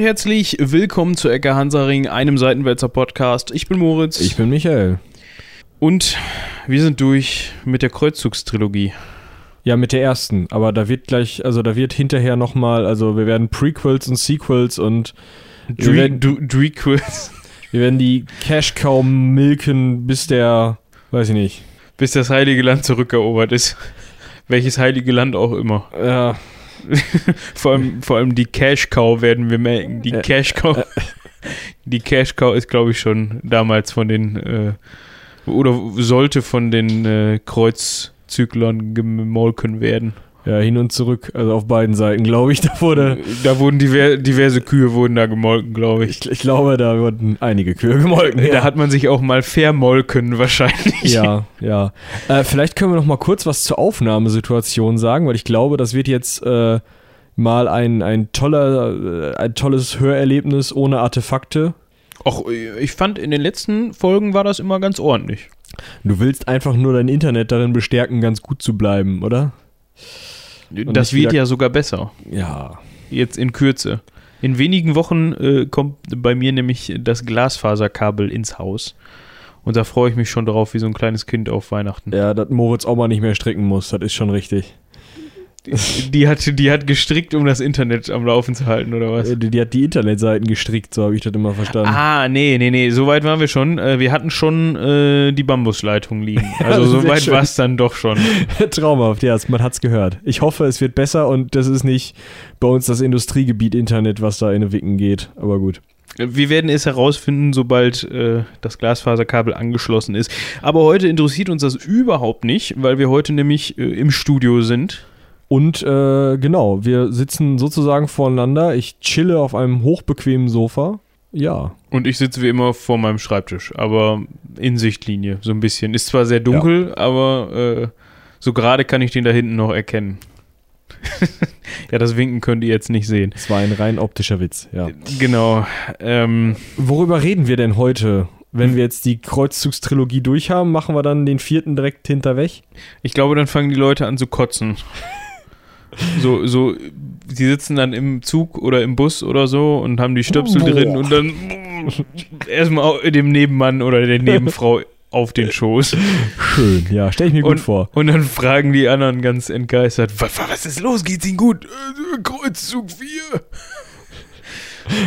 und herzlich willkommen zu Ecke Hansaring, einem Seitenwälzer Podcast. Ich bin Moritz. Ich bin Michael. Und wir sind durch mit der Kreuzzugstrilogie. Ja, mit der ersten, aber da wird gleich, also da wird hinterher nochmal, also wir werden Prequels und Sequels und Drequels. wir werden die Cash Cow milken, bis der, weiß ich nicht. Bis das Heilige Land zurückerobert ist. Welches Heilige Land auch immer. Ja, vor, allem, vor allem die Cash Cow werden wir merken. Die Cash Cow. Die Cash Cow ist, glaube ich, schon damals von den äh, oder sollte von den äh, Kreuzzyklern gemolken werden. Ja, hin und zurück, also auf beiden Seiten, glaube ich, da wurde, Da wurden diver diverse Kühe wurden da gemolken, glaube ich. ich, ich glaube, da wurden einige Kühe gemolken. Da hat man sich auch mal vermolken wahrscheinlich. Ja, ja. Äh, vielleicht können wir noch mal kurz was zur Aufnahmesituation sagen, weil ich glaube, das wird jetzt äh, mal ein, ein, toller, äh, ein tolles Hörerlebnis ohne Artefakte. Och, ich fand in den letzten Folgen war das immer ganz ordentlich. Du willst einfach nur dein Internet darin bestärken, ganz gut zu bleiben, oder? Und das wird ja sogar besser. Ja. Jetzt in Kürze. In wenigen Wochen äh, kommt bei mir nämlich das Glasfaserkabel ins Haus. Und da freue ich mich schon drauf, wie so ein kleines Kind auf Weihnachten. Ja, dass Moritz auch mal nicht mehr stricken muss, das ist schon richtig. Die, hat, die hat gestrickt, um das Internet am Laufen zu halten, oder was? Äh, Die, die hat die Internetseiten gestrickt, so habe ich das immer verstanden. Ah, nee, nee, nee, so weit waren wir schon. Äh, wir hatten schon äh, die Bambusleitung liegen. Also so weit war es dann doch schon. Traumhaft, ja, man hat's gehört. Ich hoffe, es wird besser und das ist nicht bei uns das Industriegebiet Internet, was da in den Wicken geht. Aber gut. Wir werden es herausfinden, sobald äh, das Glasfaserkabel angeschlossen ist. Aber heute interessiert uns das überhaupt nicht, weil wir heute nämlich äh, im Studio sind. Und äh, genau, wir sitzen sozusagen voreinander. Ich chille auf einem hochbequemen Sofa. Ja. Und ich sitze wie immer vor meinem Schreibtisch, aber in Sichtlinie, so ein bisschen. Ist zwar sehr dunkel, aber äh, so gerade kann ich den da hinten noch erkennen. ja, das Winken könnt ihr jetzt nicht sehen. Es war ein rein optischer Witz, ja. Genau. Ähm, Worüber reden wir denn heute? Wenn wir jetzt die Kreuzzugstrilogie durch haben, machen wir dann den vierten direkt hinterweg? ich glaube, dann fangen die Leute an zu kotzen. So, so, die sitzen dann im Zug oder im Bus oder so und haben die Stöpsel Boah. drin und dann erstmal dem Nebenmann oder der Nebenfrau auf den Schoß. Schön, ja, stell ich mir gut Und, vor. und dann fragen die anderen ganz entgeistert, was, was ist los, geht's ihnen gut? Äh, Kreuzzug 4.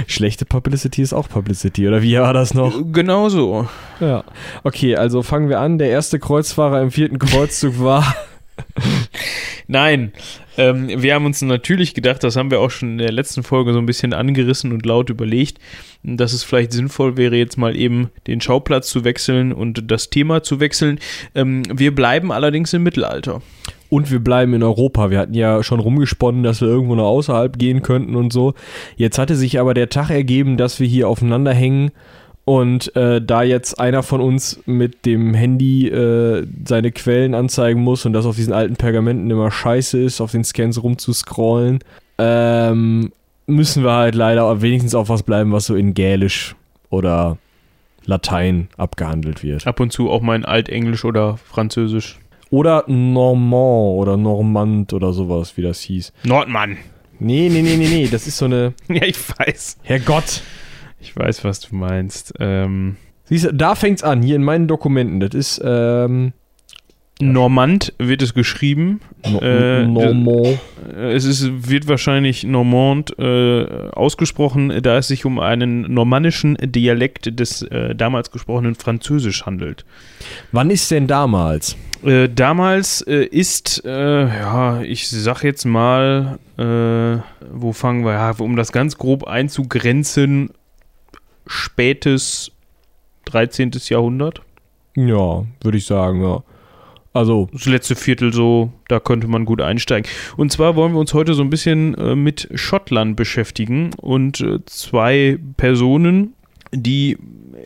Schlechte Publicity ist auch Publicity, oder wie war das noch? Genau so. Ja. Okay, also fangen wir an. Der erste Kreuzfahrer im vierten Kreuzzug war. Nein, ähm, wir haben uns natürlich gedacht, das haben wir auch schon in der letzten Folge so ein bisschen angerissen und laut überlegt, dass es vielleicht sinnvoll wäre, jetzt mal eben den Schauplatz zu wechseln und das Thema zu wechseln. Ähm, wir bleiben allerdings im Mittelalter. Und wir bleiben in Europa. Wir hatten ja schon rumgesponnen, dass wir irgendwo noch außerhalb gehen könnten und so. Jetzt hatte sich aber der Tag ergeben, dass wir hier aufeinander hängen. Und äh, da jetzt einer von uns mit dem Handy äh, seine Quellen anzeigen muss und das auf diesen alten Pergamenten immer scheiße ist, auf den Scans rumzuscrollen, ähm, müssen wir halt leider wenigstens auf was bleiben, was so in Gälisch oder Latein abgehandelt wird. Ab und zu auch mal in Altenglisch oder Französisch. Oder Normand oder Normand oder sowas, wie das hieß. Nordmann. Nee, nee, nee, nee, nee, das ist so eine. Ja, ich weiß. Herrgott! Ich weiß, was du meinst. Ähm, Siehst du, da fängt's an, hier in meinen Dokumenten. Das ist, ähm. Normand wird es geschrieben. No Äh, Normand. Äh, Es ist, wird wahrscheinlich Normand äh, ausgesprochen, da es sich um einen normannischen Dialekt des äh, damals gesprochenen Französisch handelt. Wann ist denn damals? Äh, damals äh, ist, ja, ich sag jetzt mal, wo fangen wir, ja, um das ganz grob einzugrenzen, spätes 13. Jahrhundert. Ja, würde ich sagen, ja. Also, Das letzte Viertel so, da könnte man gut einsteigen. Und zwar wollen wir uns heute so ein bisschen äh, mit Schottland beschäftigen und äh, zwei Personen, die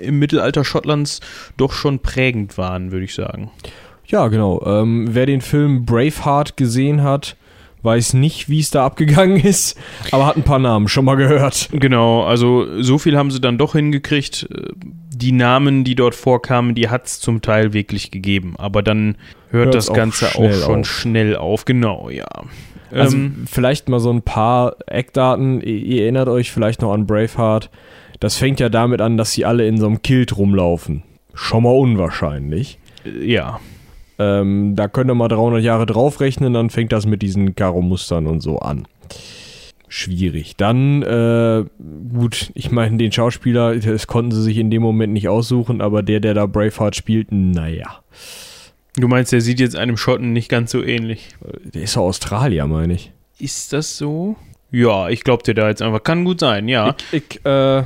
im Mittelalter Schottlands doch schon prägend waren, würde ich sagen. ja, genau. Ähm, wer den Film Braveheart gesehen hat, weiß nicht, wie es da abgegangen ist, aber hat ein paar Namen schon mal gehört. Genau, also so viel haben sie dann doch hingekriegt. Die Namen, die dort vorkamen, die hat es zum Teil wirklich gegeben. Aber dann hört Hört's das auch Ganze auch schnell schon auf. schnell auf. Genau, ja. Also Ähm, vielleicht mal so ein paar Eckdaten. Ihr, ihr erinnert euch vielleicht noch an Braveheart. Das fängt ja damit an, dass sie alle in so einem Kilt rumlaufen. Schon mal unwahrscheinlich. ja. Ähm, da könnt ihr mal 300 Jahre draufrechnen, dann fängt das mit diesen Karo-Mustern und so an. Schwierig. Dann, äh, gut, ich meine, den Schauspieler, das konnten sie sich in dem Moment nicht aussuchen, aber der, der da Braveheart spielt, naja. Du meinst, der sieht jetzt einem Schotten nicht ganz so ähnlich. Der ist doch Australier, meine ich. Ist das so? Ja, ich glaub dir da jetzt einfach. Kann gut sein, ja. Ich, ich äh,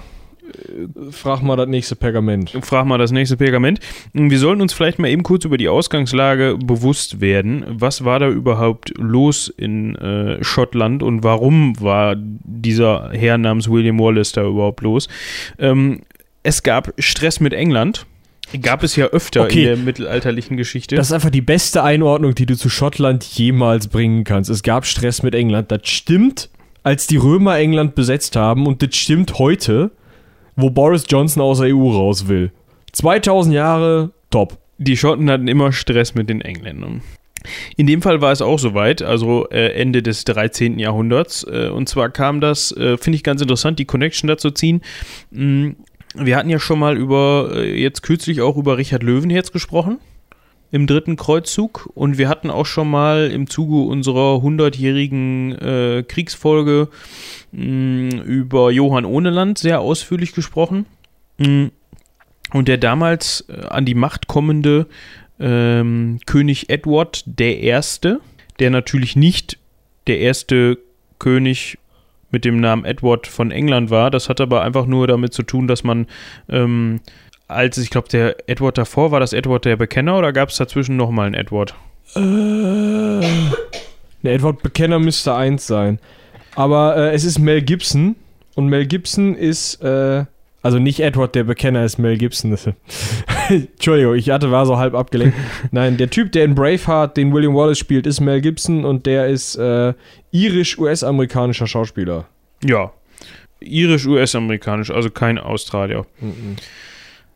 frag mal das nächste Pergament. Frag mal das nächste Pergament. Wir sollten uns vielleicht mal eben kurz über die Ausgangslage bewusst werden. Was war da überhaupt los in äh, Schottland und warum war dieser Herr namens William Wallace da überhaupt los? Ähm, es gab Stress mit England. Gab es ja öfter Okay. in der mittelalterlichen Geschichte. Das ist einfach die beste Einordnung, die du zu Schottland jemals bringen kannst. Es gab Stress mit England. Das stimmt, als die Römer England besetzt haben und das stimmt heute, wo Boris Johnson aus der EU raus will. 2000 Jahre, top. die Schotten hatten immer Stress mit den Engländern. In dem Fall war es auch soweit, also äh, Ende des 13. Jahrhunderts. Äh, und zwar kam das, äh, finde ich ganz interessant, die Connection dazu ziehen. Mm, wir hatten ja schon mal über, jetzt kürzlich auch über Richard Löwenherz gesprochen. Im dritten Kreuzzug. Und wir hatten auch schon mal im Zuge unserer 100-jährigen äh, Kriegsfolge mh, über Johann Ohneland sehr ausführlich gesprochen. Mm, Und der damals äh, an die Macht kommende ähm, König Edward Erste, der natürlich nicht der erste König mit dem Namen Edward von England war. Das hat aber einfach nur damit zu tun, dass man ähm, als, ich glaube, der Edward davor, war das Edward der Bekenner oder gab es dazwischen nochmal einen Edward? Der Edward Bekenner müsste eins sein. Aber äh, es ist Mel Gibson. Und Mel Gibson ist, äh, also nicht Edward der Bekenner ist Mel Gibson. Entschuldigung, ich hatte, war so halb abgelenkt. Nein, der Typ, der in Braveheart den William Wallace spielt, ist Mel Gibson und der ist äh, irisch-US-amerikanischer Schauspieler. Ja. Irisch-US-amerikanisch, also kein Australier.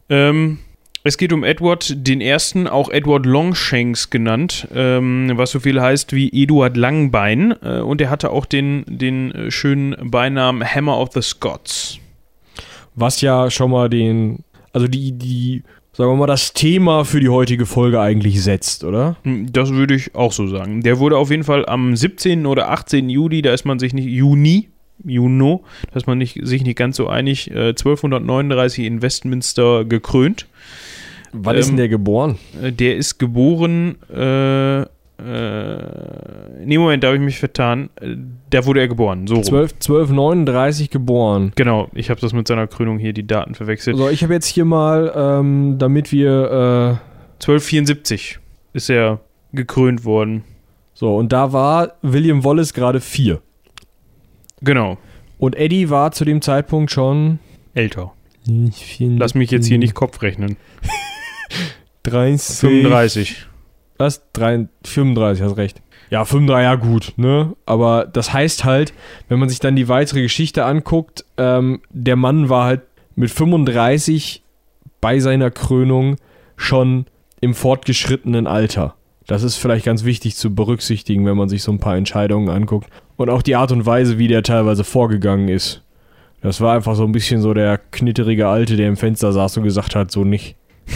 Ähm, es geht um Edward den Ersten, auch Edward Longshanks genannt, ähm, was so viel heißt wie Eduard Langbein. Äh, und er hatte auch den, den äh, schönen Beinamen Hammer of the Scots. Was ja schon mal den, also die, die, sagen wir mal, das Thema für die heutige Folge eigentlich setzt, oder? Hm, Das würde ich auch so sagen. Der wurde auf jeden Fall am 17. oder 18. Juli, da ist man sich nicht, Juni, Juno, da ist man nicht, sich nicht ganz so einig, äh, 1239 in Westminster gekrönt. Wann ist Ähm, denn der geboren? Äh, Der ist geboren, äh, äh, nee, Moment, da habe ich mich vertan. Äh, Da wurde er geboren, so rum. 12, 1239 geboren. Genau, ich habe das mit seiner Krönung hier die Daten verwechselt. So, ich habe jetzt hier mal, ähm, damit wir, äh, 1274 ist er gekrönt worden. so, und da war William Wallace gerade vier. Genau, Und Eddie war zu dem Zeitpunkt schon. älter. Lass mich jetzt hier nicht Kopf rechnen. 30. 35. Was? 3, 35, hast recht. Ja, 35, ja gut, ne? Aber das heißt halt, wenn man sich dann die weitere Geschichte anguckt, ähm, der Mann war halt mit 35 bei seiner Krönung schon im fortgeschrittenen Alter. Das ist vielleicht ganz wichtig zu berücksichtigen, wenn man sich so ein paar Entscheidungen anguckt. Und auch die Art und Weise, wie der teilweise vorgegangen ist. Das war einfach so ein bisschen so der knitterige Alte, der im Fenster saß und gesagt hat, so nicht.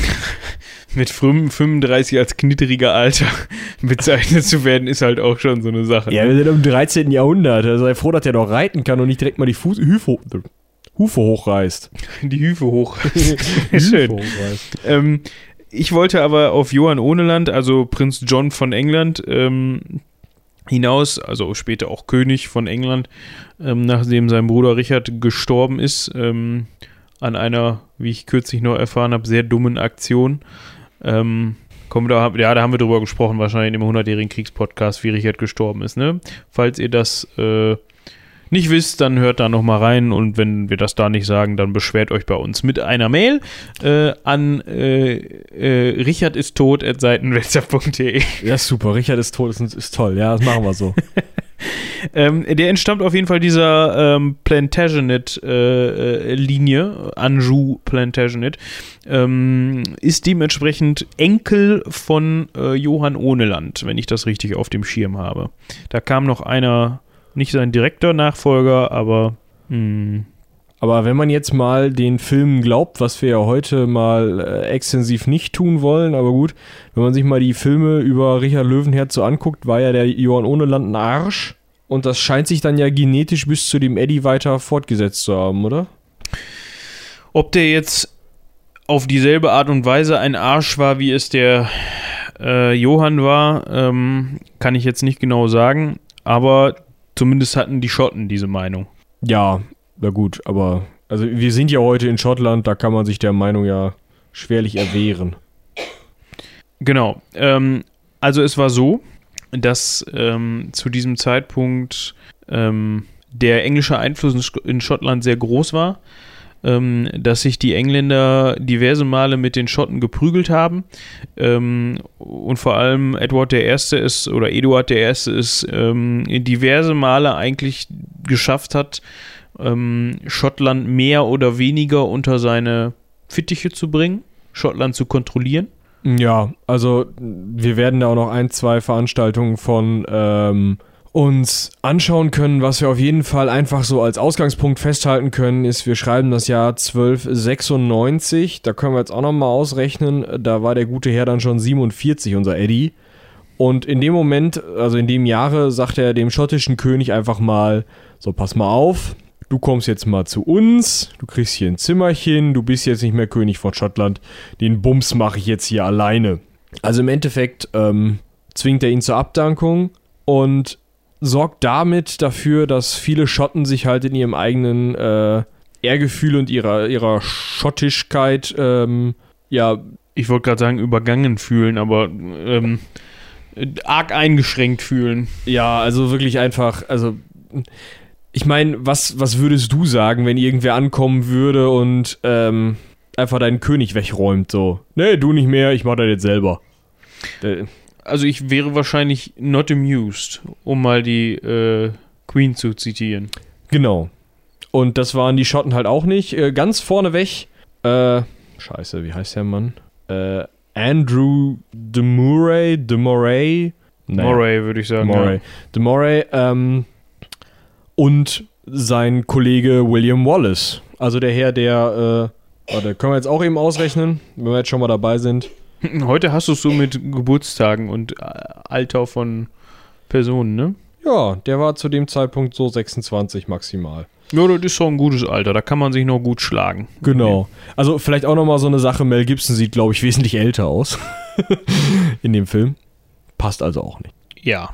Mit 35 als knitteriger Alter bezeichnet zu werden, ist halt auch schon so eine Sache. Ja, wir sind im 13. Jahrhundert. Also sei froh, dass der doch reiten kann und nicht direkt mal die Fuß Hufe, Hufe hochreißt. Die Hüfe hoch. Schön. hochreißt. Ähm, ich wollte aber auf Johann Ohneland, also Prinz John von England, ähm, hinaus, also später auch König von England, ähm, nachdem sein Bruder Richard gestorben ist, ähm, an einer, wie ich kürzlich noch erfahren habe, sehr dummen Aktion. Ähm, komm, da, ja, da haben wir drüber gesprochen, wahrscheinlich im 100-jährigen Kriegspodcast, wie Richard gestorben ist. Ne? Falls ihr das äh, nicht wisst, dann hört da nochmal rein und wenn wir das da nicht sagen, dann beschwert euch bei uns mit einer Mail äh, an äh, äh, Richard ist tot at seitenwälzer.de. Ja, super. Richard ist tot, ist, ist toll. Ja, das machen wir so. ähm, der entstammt auf jeden Fall dieser ähm, Plantagenet-Linie, äh, Anjou Plantagenet, ähm, ist dementsprechend Enkel von äh, Johann Ohneland, wenn ich das richtig auf dem Schirm habe. Da kam noch einer, nicht sein direkter Nachfolger, aber mh, hm, aber wenn man jetzt mal den Filmen glaubt, was wir ja heute mal äh, extensiv nicht tun wollen, aber gut, wenn man sich mal die Filme über Richard Löwenherz so anguckt, war ja der Johann Ohneland ein Arsch. Und das scheint sich dann ja genetisch bis zu dem Eddie weiter fortgesetzt zu haben, oder? Ob der jetzt auf dieselbe Art und Weise ein Arsch war, wie es der äh, Johann war, ähm, kann ich jetzt nicht genau sagen. Aber zumindest hatten die Schotten diese Meinung. Ja, na gut, aber also wir sind ja heute in Schottland, da kann man sich der Meinung ja schwerlich erwehren. Genau. Ähm, also es war so, dass ähm, zu diesem Zeitpunkt ähm, der englische Einfluss in Schottland sehr groß war, ähm, dass sich die Engländer diverse Male mit den Schotten geprügelt haben ähm, und vor allem Edward I. ist oder Eduard I. ist ähm, diverse Male eigentlich geschafft hat, ähm, Schottland mehr oder weniger unter seine Fittiche zu bringen, Schottland zu kontrollieren. Ja, also wir werden da auch noch ein, zwei Veranstaltungen von ähm, uns anschauen können. Was wir auf jeden Fall einfach so als Ausgangspunkt festhalten können, ist, wir schreiben das Jahr 1296. Da können wir jetzt auch nochmal ausrechnen. Da war der gute Herr dann schon 47, unser Eddie. Und in dem Moment, also in dem Jahre, sagt er dem schottischen König einfach mal: So, pass mal auf, du kommst jetzt mal zu uns, du kriegst hier ein Zimmerchen, du bist jetzt nicht mehr König von Schottland, den Bums mache ich jetzt hier alleine. Also im Endeffekt ähm, zwingt er ihn zur Abdankung und sorgt damit dafür, dass viele Schotten sich halt in ihrem eigenen äh, Ehrgefühl und ihrer, ihrer Schottischkeit, ähm, ja. Ich wollte gerade sagen, übergangen fühlen, aber ähm, arg eingeschränkt fühlen. Ja, also wirklich einfach, also ich meine, was, was würdest du sagen, wenn irgendwer ankommen würde und ähm, einfach deinen König wegräumt? So, nee, du nicht mehr, ich mach das jetzt selber. Also ich wäre wahrscheinlich not amused, um mal die äh, Queen zu zitieren. Genau. Und das waren die Schotten halt auch nicht. Äh, ganz vorneweg, äh, scheiße, wie heißt der Mann? Äh, Andrew de Murray, de Moray. Naja. Moray, würde ich sagen. Moray. Ja. De Moray, ähm, und sein Kollege William Wallace. Also der Herr, der, äh, warte, können wir jetzt auch eben ausrechnen, wenn wir jetzt schon mal dabei sind. Heute hast du es so mit Geburtstagen und äh, Alter von Personen, ne? Ja, der war zu dem Zeitpunkt so 26 maximal. Ja, das ist schon ein gutes Alter, da kann man sich noch gut schlagen. Genau. Also vielleicht auch nochmal so eine Sache, Mel Gibson sieht, glaube ich, wesentlich älter aus in dem Film. Passt also auch nicht. Ja.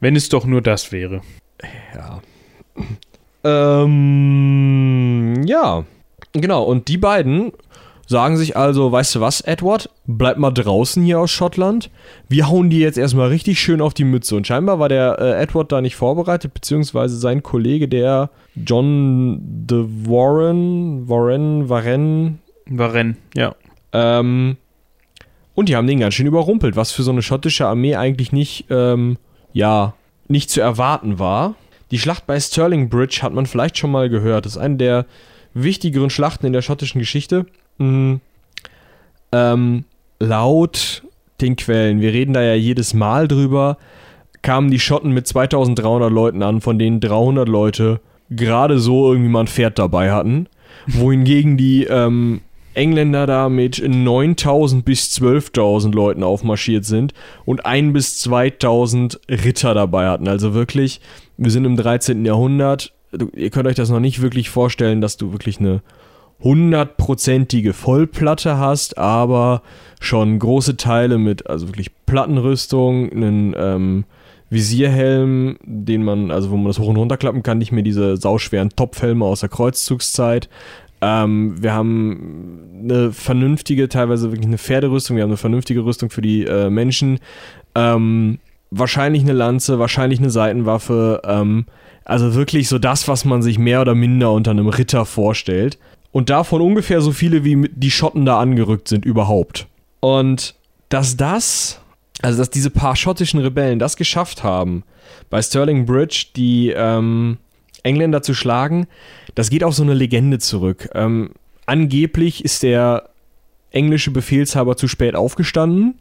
Wenn es doch nur das wäre. Ja. Ähm, ja. Genau, und die beiden sagen sich also, weißt du was, Edward, bleib mal draußen hier aus Schottland. Wir hauen dir jetzt erstmal richtig schön auf die Mütze. Und scheinbar war der äh, Edward da nicht vorbereitet, beziehungsweise sein Kollege, der John de Warren, Warren, Warren. Warren, ja. Ähm, und die haben den ganz schön überrumpelt, was für so eine schottische Armee eigentlich nicht, ähm, ja, nicht zu erwarten war. Die Schlacht bei Stirling Bridge hat man vielleicht schon mal gehört. Das ist eine der wichtigeren Schlachten in der schottischen Geschichte. Mhm. Ähm, laut den Quellen, wir reden da ja jedes Mal drüber, kamen die Schotten mit 2300 Leuten an, von denen 300 Leute gerade so irgendwie mal ein Pferd dabei hatten. Wohingegen die ähm, Engländer da mit 9000 bis 12.000 Leuten aufmarschiert sind und 1 bis 2000 Ritter dabei hatten. Also wirklich, wir sind im 13. Jahrhundert. Ihr könnt euch das noch nicht wirklich vorstellen, dass du wirklich eine hundertprozentige Vollplatte hast, aber schon große Teile mit, also wirklich Plattenrüstung, einen ähm, Visierhelm, den man, also wo man das hoch und runter klappen kann, nicht mehr diese sauschweren Topfhelme aus der Kreuzzugszeit, ähm, wir haben eine vernünftige, teilweise wirklich eine Pferderüstung, wir haben eine vernünftige Rüstung für die äh, Menschen. Ähm, wahrscheinlich eine Lanze, wahrscheinlich eine Seitenwaffe. Ähm, also wirklich so das, was man sich mehr oder minder unter einem Ritter vorstellt. Und davon ungefähr so viele, wie die Schotten da angerückt sind überhaupt. Und dass das also dass diese paar schottischen Rebellen das geschafft haben, bei Stirling Bridge die ähm, Engländer zu schlagen, das geht auf so eine Legende zurück. Ähm, angeblich ist der englische Befehlshaber zu spät aufgestanden,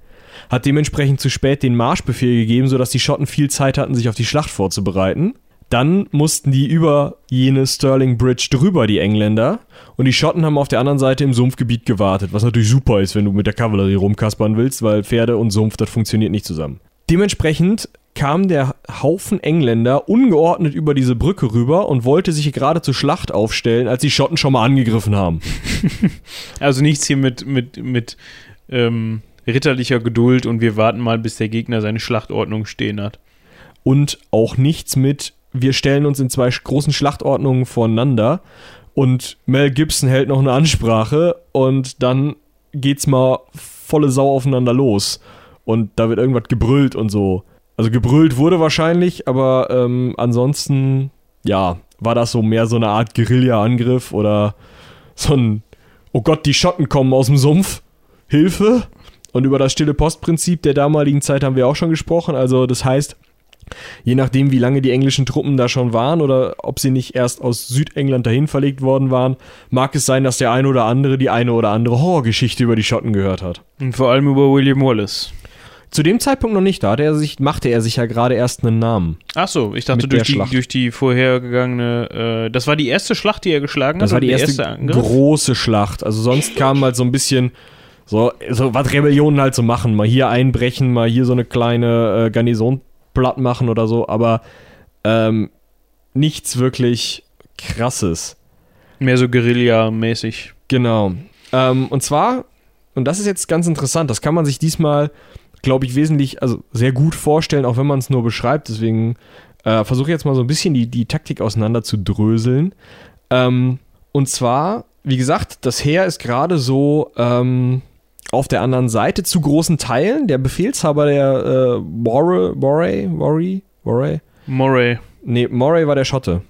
hat dementsprechend zu spät den Marschbefehl gegeben, sodass die Schotten viel Zeit hatten, sich auf die Schlacht vorzubereiten. Dann mussten die über jene Stirling Bridge drüber, die Engländer. Und die Schotten haben auf der anderen Seite im Sumpfgebiet gewartet, was natürlich super ist, wenn du mit der Kavallerie rumkaspern willst, weil Pferde und Sumpf, das funktioniert nicht zusammen. Dementsprechend kam der Haufen Engländer ungeordnet über diese Brücke rüber und wollte sich gerade zur Schlacht aufstellen, als die Schotten schon mal angegriffen haben. Also nichts hier mit, mit, mit ähm, ritterlicher Geduld und wir warten mal, bis der Gegner seine Schlachtordnung stehen hat. Und auch nichts mit, wir stellen uns in zwei großen Schlachtordnungen voneinander und Mel Gibson hält noch eine Ansprache und dann geht's mal volle Sau aufeinander los. Und da wird irgendwas gebrüllt und so. Also gebrüllt wurde wahrscheinlich, aber ähm, ansonsten, ja, war das so mehr so eine Art Guerilla-Angriff oder so ein, oh Gott, die Schotten kommen aus dem Sumpf, Hilfe. Und über das stille Postprinzip der damaligen Zeit haben wir auch schon gesprochen. Also das heißt, je nachdem, wie lange die englischen Truppen da schon waren oder ob sie nicht erst aus Südengland dahin verlegt worden waren, mag es sein, dass der eine oder andere die eine oder andere Horrorgeschichte über die Schotten gehört hat. Und vor allem über William Wallace. Zu dem Zeitpunkt noch nicht, da hatte er sich, machte er sich ja gerade erst einen Namen. Ach so, ich dachte durch die, Schlacht. durch die vorhergegangene, äh, das war die erste Schlacht, die er geschlagen Das hat? war die erste, Angriff? große Schlacht. Also sonst kam halt so ein bisschen so, so was Rebellionen halt so machen. Mal hier einbrechen, mal hier so eine kleine äh, Garnison platt machen oder so, aber ähm, nichts wirklich krasses. Mehr so Guerilla-mäßig. Genau. Ähm, und zwar, und das ist jetzt ganz interessant, das kann man sich diesmal, glaube ich, wesentlich, also sehr gut vorstellen, auch wenn man es nur beschreibt. Deswegen äh, versuche ich jetzt mal so ein bisschen die, die Taktik auseinander zu dröseln. Ähm, und zwar, wie gesagt, das Heer ist gerade so ähm, auf der anderen Seite zu großen Teilen. Der Befehlshaber der äh, Warre, Warre, Warre? Moray. Nee, Moray war der Schotte.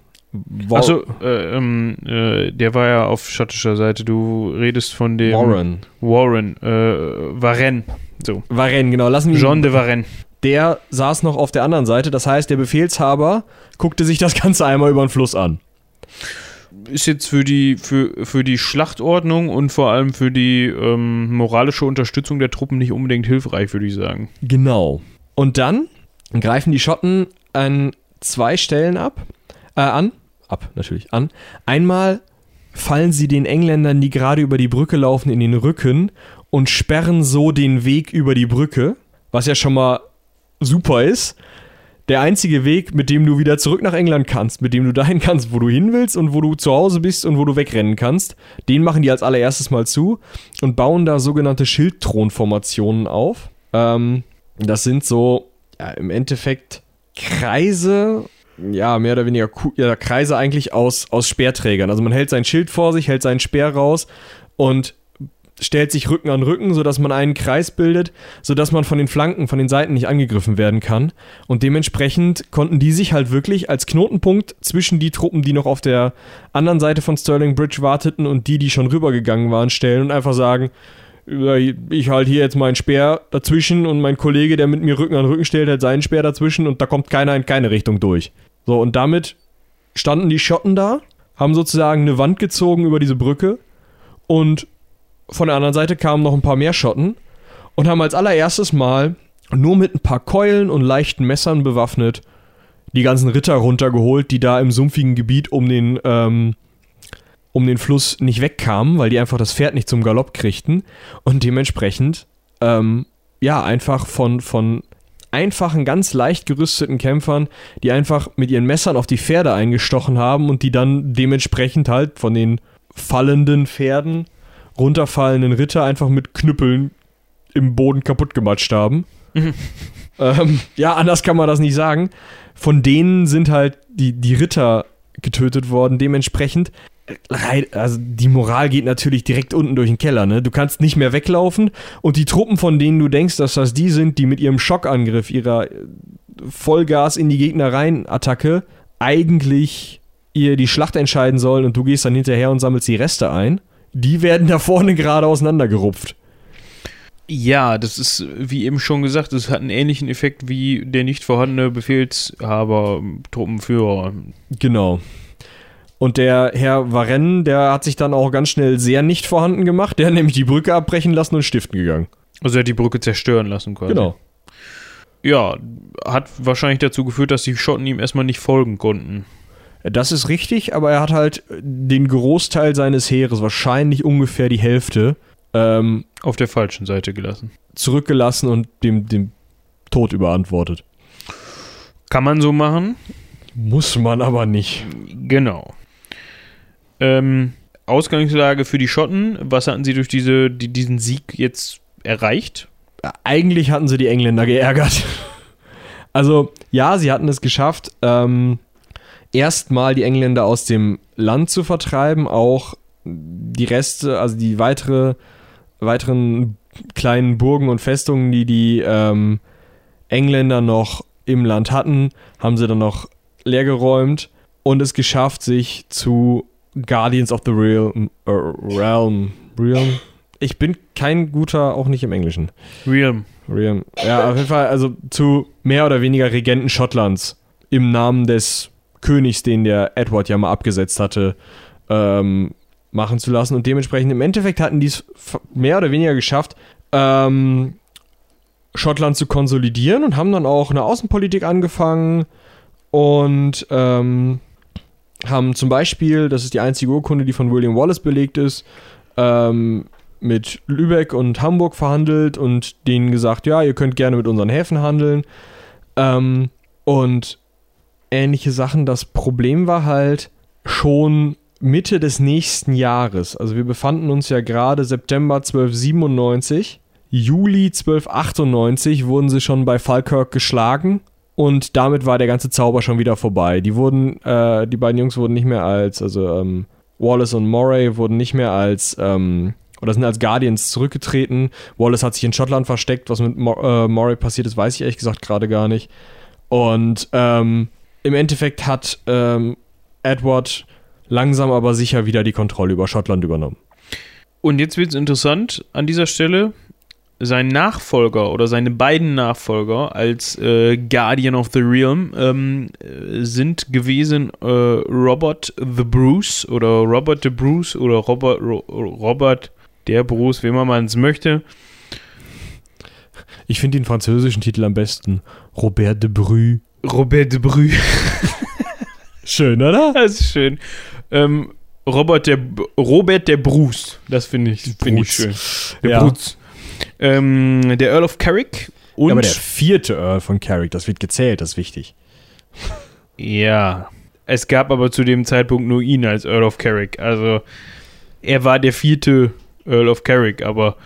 War Achso, äh, ähm, äh, der war ja auf schottischer Seite. Du redest von dem. Warren. Warren. Äh, Varenne. So. Varenne, genau. Lassen wir Jean de Varenne. der saß noch auf der anderen Seite. Das heißt, der Befehlshaber guckte sich das Ganze einmal über den Fluss an. Ist jetzt für die, für, für die Schlachtordnung und vor allem für die ähm, moralische Unterstützung der Truppen nicht unbedingt hilfreich, würde ich sagen. Genau. Und dann greifen die Schotten an zwei Stellen ab, äh, an, ab natürlich, an. Einmal fallen sie den Engländern, die gerade über die Brücke laufen, in den Rücken und sperren so den Weg über die Brücke, was ja schon mal super ist. Der einzige Weg, mit dem du wieder zurück nach England kannst, mit dem du dahin kannst, wo du hin willst und wo du zu Hause bist und wo du wegrennen kannst, den machen die als allererstes mal zu und bauen da sogenannte Schildthronformationen auf. Ähm, das sind so ja, im Endeffekt Kreise, ja, mehr oder weniger ja, Kreise eigentlich aus, aus Speerträgern. Also man hält sein Schild vor sich, hält seinen Speer raus und stellt sich Rücken an Rücken, sodass man einen Kreis bildet, sodass man von den Flanken, von den Seiten nicht angegriffen werden kann. Und dementsprechend konnten die sich halt wirklich als Knotenpunkt zwischen die Truppen, die noch auf der anderen Seite von Stirling Bridge warteten und die, die schon rübergegangen waren, stellen und einfach sagen, ich halte hier jetzt meinen Speer dazwischen und mein Kollege, der mit mir Rücken an Rücken stellt, hält seinen Speer dazwischen und da kommt keiner in keine Richtung durch. So, und damit standen die Schotten da, haben sozusagen eine Wand gezogen über diese Brücke und von der anderen Seite kamen noch ein paar mehr Schotten und haben als allererstes Mal nur mit ein paar Keulen und leichten Messern bewaffnet die ganzen Ritter runtergeholt, die da im sumpfigen Gebiet um den, ähm, um den Fluss nicht wegkamen, weil die einfach das Pferd nicht zum Galopp kriegten und dementsprechend ähm, ja einfach von, von einfachen, ganz leicht gerüsteten Kämpfern, die einfach mit ihren Messern auf die Pferde eingestochen haben und die dann dementsprechend halt von den fallenden Pferden runterfallenden Ritter einfach mit Knüppeln im Boden kaputt gematscht haben. ähm, ja, anders kann man das nicht sagen. Von denen sind halt die, die Ritter getötet worden. Dementsprechend, also die Moral geht natürlich direkt unten durch den Keller. Ne? Du kannst nicht mehr weglaufen und die Truppen, von denen du denkst, dass das die sind, die mit ihrem Schockangriff, ihrer äh, Vollgas in die Gegner rein Attacke eigentlich ihr die Schlacht entscheiden sollen und du gehst dann hinterher und sammelst die Reste ein, die werden da vorne gerade auseinandergerupft. Ja, das ist, wie eben schon gesagt, es hat einen ähnlichen Effekt wie der nicht vorhandene Befehlshaber, Truppenführer. Genau. Und der Herr Varenne, der hat sich dann auch ganz schnell sehr nicht vorhanden gemacht. Der hat nämlich die Brücke abbrechen lassen und stiften gegangen. Also er hat die Brücke zerstören lassen quasi. Genau. Ja, hat wahrscheinlich dazu geführt, dass die Schotten ihm erstmal nicht folgen konnten. Das ist richtig, aber er hat halt den Großteil seines Heeres, wahrscheinlich ungefähr die Hälfte, ähm, Auf der falschen Seite gelassen. zurückgelassen und dem, dem Tod überantwortet. Kann man so machen? Muss man aber nicht. Genau. Ähm, Ausgangslage für die Schotten. Was hatten sie durch diese, die, diesen Sieg jetzt erreicht? Eigentlich hatten sie die Engländer geärgert. Also, ja, sie hatten es geschafft, ähm, erstmal die Engländer aus dem Land zu vertreiben, auch die Reste, also die weitere, weiteren kleinen Burgen und Festungen, die die ähm, Engländer noch im Land hatten, haben sie dann noch leergeräumt und es geschafft, sich zu Guardians of the Realm, äh, Realm, Realm. Ich bin kein guter, auch nicht im Englischen. Realm. Realm. Ja, auf jeden Fall, also zu mehr oder weniger Regenten Schottlands im Namen des Königs, den der Edward ja mal abgesetzt hatte, ähm, machen zu lassen. Und dementsprechend im Endeffekt hatten die es mehr oder weniger geschafft, ähm, Schottland zu konsolidieren und haben dann auch eine Außenpolitik angefangen und ähm, haben zum Beispiel, das ist die einzige Urkunde, die von William Wallace belegt ist, ähm, mit Lübeck und Hamburg verhandelt und denen gesagt, ja, ihr könnt gerne mit unseren Häfen handeln. Ähm, und ähnliche Sachen. Das Problem war halt schon Mitte des nächsten Jahres. Also wir befanden uns ja gerade September 1297. Juli 1298 wurden sie schon bei Falkirk geschlagen und damit war der ganze Zauber schon wieder vorbei. Die wurden, äh, die beiden Jungs wurden nicht mehr als, also ähm, Wallace und Moray wurden nicht mehr als, ähm, oder sind als Guardians zurückgetreten. Wallace hat sich in Schottland versteckt. Was mit Mo äh, Moray passiert ist, weiß ich ehrlich gesagt gerade gar nicht. Und ähm, im Endeffekt hat ähm, Edward langsam aber sicher wieder die Kontrolle über Schottland übernommen. Und jetzt wird es interessant an dieser Stelle. Sein Nachfolger oder seine beiden Nachfolger als äh, Guardian of the Realm ähm, äh, sind gewesen äh, Robert the Bruce oder Robert the Bruce oder Robert, Ro Robert der Bruce, wie man es möchte. Ich finde den französischen Titel am besten. Robert de Bru. Robert de Bru. Schön, oder? Das ist schön. Ähm, Robert der, Robert der Bruce, das finde ich, find ich schön. Der Ja. Bruce. Ähm, der Earl of Carrick und Ja, aber der vierte Earl von Carrick, das wird gezählt, das ist wichtig. Ja, es gab aber zu dem Zeitpunkt nur ihn als Earl of Carrick. Also er war der vierte Earl of Carrick, aber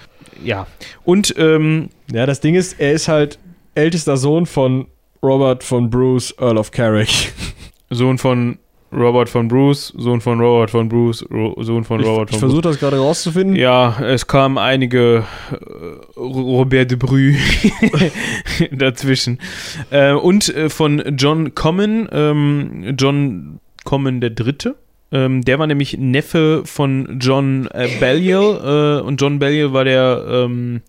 ja. Und ähm, Ja, das Ding ist, er ist halt ältester Sohn von Robert von Bruce, Earl of Carrick. Sohn von Robert von Bruce, Sohn von Robert von Bruce, Ro Sohn von Ich, Robert ich von versuche das gerade rauszufinden. Ja, es kamen einige äh, Robert de Brü dazwischen. Äh, und äh, von John Comyn, ähm, John Comyn der Dritte. Ähm, der war nämlich Neffe von John äh, Balliol äh, und John Balliol war der ähm,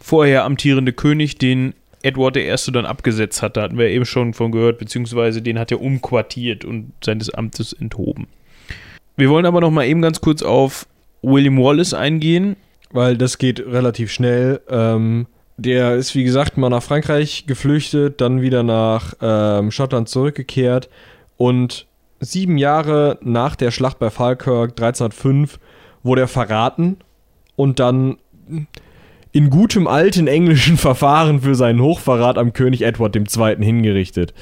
vorher amtierende König, den Edward I. dann abgesetzt hat. Da hatten wir eben schon von gehört, beziehungsweise den hat er umquartiert und seines Amtes enthoben. Wir wollen aber noch mal eben ganz kurz auf William Wallace eingehen. Weil das geht relativ schnell. Ähm, der ist, wie gesagt, mal nach Frankreich geflüchtet, dann wieder nach ähm, Schottland zurückgekehrt und sieben Jahre nach der Schlacht bei Falkirk 1305 wurde er verraten und dann in gutem alten englischen Verfahren für seinen Hochverrat am König Edward II. hingerichtet.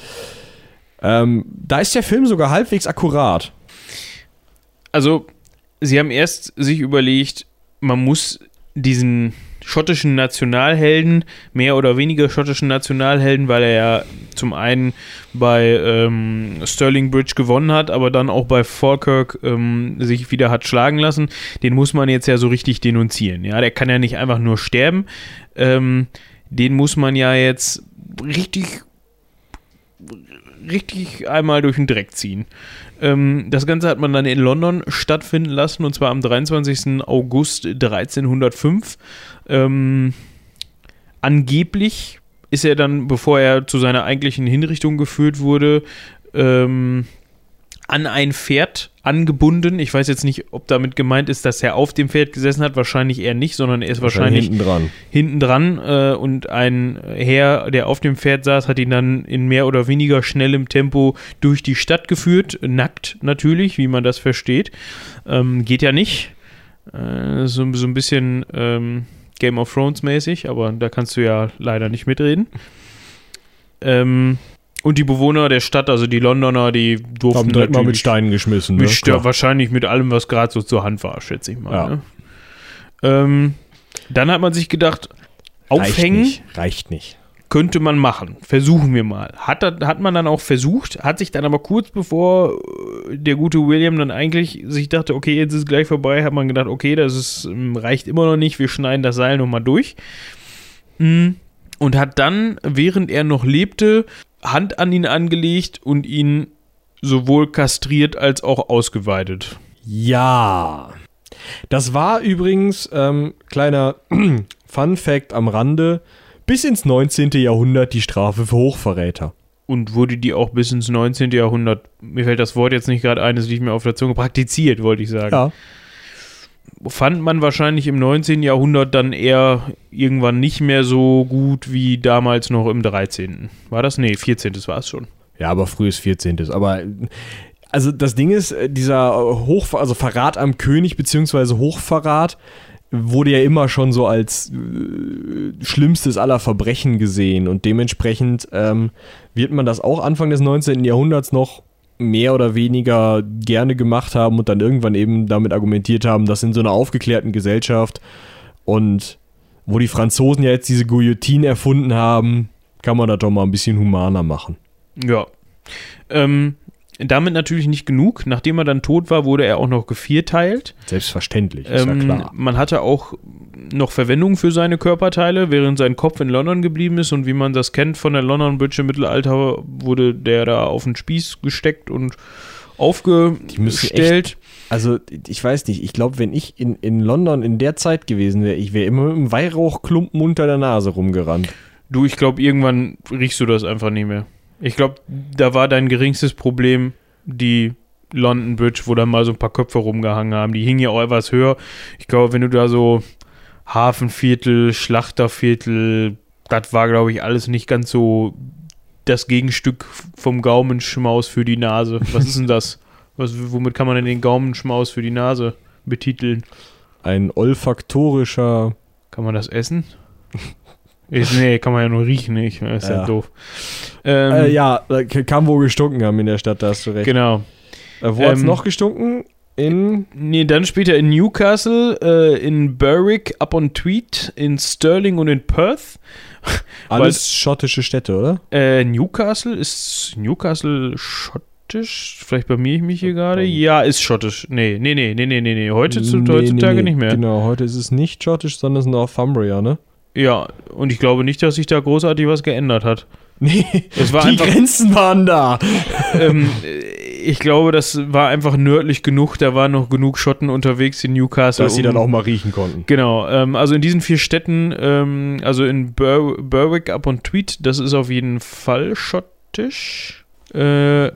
Ähm, da ist der Film sogar halbwegs akkurat. Also, sie haben erst sich überlegt, man muss diesen schottischen Nationalhelden, mehr oder weniger schottischen Nationalhelden, weil er ja zum einen bei ähm, Stirling Bridge gewonnen hat, aber dann auch bei Falkirk ähm, sich wieder hat schlagen lassen, den muss man jetzt ja so richtig denunzieren. Ja, der kann ja nicht einfach nur sterben. Ähm, den muss man ja jetzt richtig richtig einmal durch den Dreck ziehen. Ähm, das Ganze hat man dann in London stattfinden lassen und zwar am 23. August 1305. Ähm, angeblich ist er dann, bevor er zu seiner eigentlichen Hinrichtung geführt wurde, ähm, an ein Pferd angebunden. Ich weiß jetzt nicht, ob damit gemeint ist, dass er auf dem Pferd gesessen hat. Wahrscheinlich eher nicht, sondern er ist wahrscheinlich, hinten dran. hinten dran äh, und ein Herr, der auf dem Pferd saß, hat ihn dann in mehr oder weniger schnellem Tempo durch die Stadt geführt. Nackt natürlich, wie man das versteht. Ähm, geht ja nicht. Äh, so, so ein bisschen ähm, Game of Thrones mäßig, aber da kannst du ja leider nicht mitreden. Ähm, und die Bewohner der Stadt, also die Londoner, die durften Haben direkt mal mit Steinen geschmissen. mit ne? Stör- Klar. wahrscheinlich mit allem, was gerade so zur Hand war, schätze ich mal. Ja. Ne? Ähm, dann hat man sich gedacht, aufhängen Reicht nicht. Reicht nicht. könnte man machen. Versuchen wir mal. Hat, hat man dann auch versucht, hat sich dann aber kurz bevor äh, der gute William dann eigentlich sich dachte, okay, jetzt ist es gleich vorbei, hat man gedacht, okay, das ist, ähm, reicht immer noch nicht, wir schneiden das Seil nochmal durch. Mm, Und hat dann, während er noch lebte, Hand an ihn angelegt und ihn sowohl kastriert als auch ausgeweidet. Ja. Das war übrigens, ähm, kleiner Fun Fact am Rande, bis ins 19. Jahrhundert die Strafe für Hochverräter. Und wurde die auch bis ins 19. Jahrhundert, mir fällt das Wort jetzt nicht gerade ein, es liegt mir auf der Zunge, praktiziert, wollte ich sagen. Ja. Fand man wahrscheinlich im 19. Jahrhundert dann eher irgendwann nicht mehr so gut wie damals noch im 13. War das? Nee, 14. war es schon. Ja, aber frühes 14. Aber also das Ding ist, äh, dieser Hoch, also Verrat am König beziehungsweise Hochverrat wurde ja immer schon so als äh, schlimmstes aller Verbrechen gesehen und dementsprechend ähm, wird man das auch Anfang des 19. Jahrhunderts noch mehr oder weniger gerne gemacht haben und dann irgendwann eben damit argumentiert haben, dass in so einer aufgeklärten Gesellschaft und wo die Franzosen ja jetzt diese Guillotine erfunden haben, kann man das doch mal ein bisschen humaner machen. Ja. Ähm, damit natürlich nicht genug. Nachdem er dann tot war, wurde er auch noch gevierteilt. Selbstverständlich, ist Ähm, ja klar. Man hatte auch noch Verwendung für seine Körperteile, während sein Kopf in London geblieben ist. Und wie man das kennt von der London Bridge im Mittelalter, wurde der da auf den Spieß gesteckt und aufgestellt. Also, ich weiß nicht, ich glaube, wenn ich in, in London in der Zeit gewesen wäre, ich wäre immer mit einem Weihrauchklumpen unter der Nase rumgerannt. Du, ich glaube, irgendwann riechst du das einfach nicht mehr. Ich glaube, da war dein geringstes Problem die London Bridge, wo da mal so ein paar Köpfe rumgehangen haben. Die hingen ja auch etwas höher. Ich glaube, wenn du da so Hafenviertel, Schlachterviertel, das war, glaube ich, alles nicht ganz so das Gegenstück vom Gaumenschmaus für die Nase. Was ist denn das? Was, womit kann man denn den Gaumenschmaus für die Nase betiteln? Ein olfaktorischer. Kann man das essen? Ist, nee, kann man ja nur riechen? Das ist ja, Ja. doof. Ähm, Äh, ja, äh, kann wohl gestunken haben in der Stadt, da hast du recht. Genau. Äh, wo hat's Ähm, noch gestunken? In. Nee, dann später in Newcastle, äh, in Berwick, upon Tweed, in Stirling und in Perth. Alles schottische Städte, oder? Äh, Newcastle, ist Newcastle schottisch? Vielleicht blamier ich mich hier gerade? Ja, ist schottisch. Nee, nee, nee, nee, nee, nee, nee. Heute, Nee, heutzutage nee, nee. nicht mehr. Genau, heute ist es nicht schottisch, sondern es ist Northumbria, ne? Ja, und ich glaube nicht, dass sich da großartig was geändert hat. Nee, Es war die einfach, Grenzen waren da. ähm, ich glaube, das war einfach nördlich genug. Da waren noch genug Schotten unterwegs in Newcastle. Dass sie um- dann auch mal riechen konnten. Genau, ähm, also in diesen vier Städten, ähm, also in Ber Berwick upon Tweed, das ist auf jeden Fall schottisch. Äh,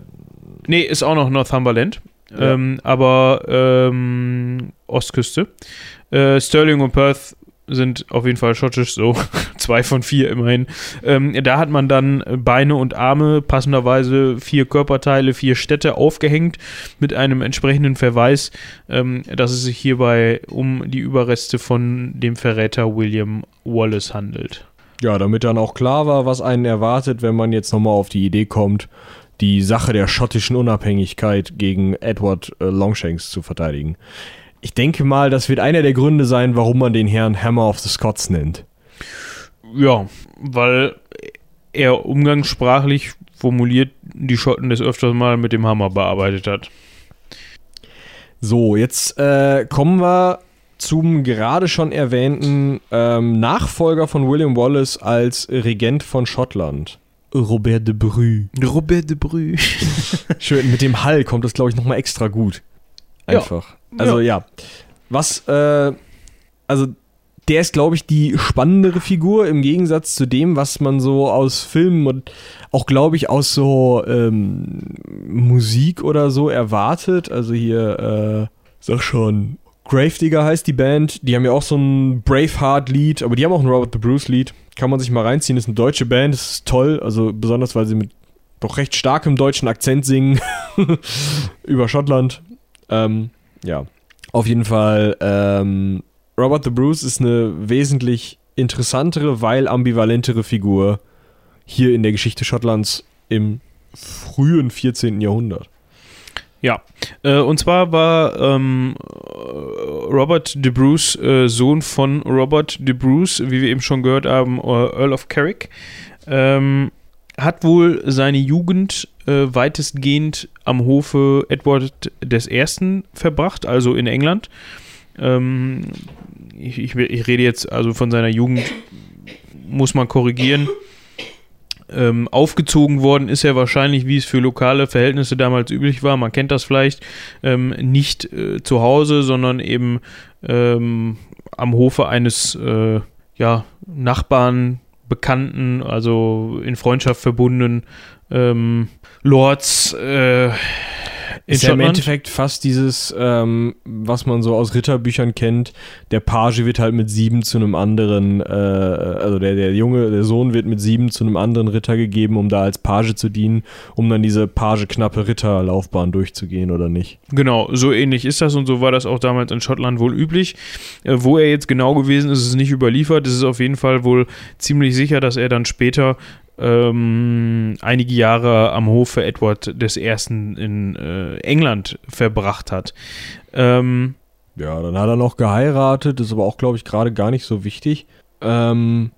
nee, ist auch noch Northumberland, Ja. ähm, aber ähm, Ostküste. Äh, Stirling und Perth sind auf jeden Fall schottisch, so zwei von vier immerhin. Ähm, da hat man dann Beine und Arme, passenderweise vier Körperteile, vier Städte aufgehängt mit einem entsprechenden Verweis, ähm, dass es sich hierbei um die Überreste von dem Verräter William Wallace handelt. Ja, damit dann auch klar war, was einen erwartet, wenn man jetzt nochmal auf die Idee kommt, die Sache der schottischen Unabhängigkeit gegen Edward äh, Longshanks zu verteidigen. Ich denke mal, das wird einer der Gründe sein, warum man den Herrn Hammer of the Scots nennt. Ja, weil er umgangssprachlich formuliert die Schotten des öfters mal mit dem Hammer bearbeitet hat. So, jetzt äh, kommen wir zum gerade schon erwähnten ähm, Nachfolger von William Wallace als Regent von Schottland. Robert de Bru. Robert de Brü. Schön, mit dem Hall kommt das, glaube ich, nochmal extra gut. Einfach. Also ja. Was, äh, also der ist, glaube ich, die spannendere Figur im Gegensatz zu dem, was man so aus Filmen und auch, glaube ich, aus so ähm, Musik oder so erwartet. Also hier, äh, sag schon, Gravedigger heißt die Band. Die haben ja auch so ein Braveheart-Lied, aber die haben auch ein Robert the Bruce-Lied. Kann man sich mal reinziehen. Das ist eine deutsche Band, das ist toll. Also besonders, weil sie mit doch recht starkem deutschen Akzent singen über Schottland. Ähm, ja, auf jeden Fall. Ähm, Robert the Bruce ist eine wesentlich interessantere, weil ambivalentere Figur hier in der Geschichte Schottlands im frühen 14. Jahrhundert. Ja, äh, und zwar war ähm, Robert de Bruce äh, Sohn von Robert de Bruce, wie wir eben schon gehört haben, äh, Earl of Carrick. Ähm, hat wohl seine Jugend äh, weitestgehend am Hofe Edward I. verbracht, also in England. Ähm, ich, ich, ich, rede jetzt also von seiner Jugend, muss man korrigieren. Ähm, aufgezogen worden ist er wahrscheinlich, wie es für lokale Verhältnisse damals üblich war, man kennt das vielleicht, ähm, nicht äh, zu Hause, sondern eben ähm, am Hofe eines äh, ja, Nachbarn, Bekannten, also in Freundschaft verbundenen ähm, Lords äh, ist ja im Endeffekt fast dieses, ähm, was man so aus Ritterbüchern kennt. Der Page wird halt mit sieben zu einem anderen, äh, also der, der Junge, der Sohn wird mit sieben zu einem anderen Ritter gegeben, um da als Page zu dienen, um dann diese Page-knappe Ritterlaufbahn durchzugehen oder nicht. Genau, so ähnlich ist das und so war das auch damals in Schottland wohl üblich. Äh, wo er jetzt genau gewesen ist, ist nicht überliefert. Es ist auf jeden Fall wohl ziemlich sicher, dass er dann später ähm, einige Jahre am Hofe Edward I. in äh, England verbracht hat. Ähm, ja, dann hat er noch geheiratet, ist aber auch, glaube ich, gerade gar nicht so wichtig. Ähm,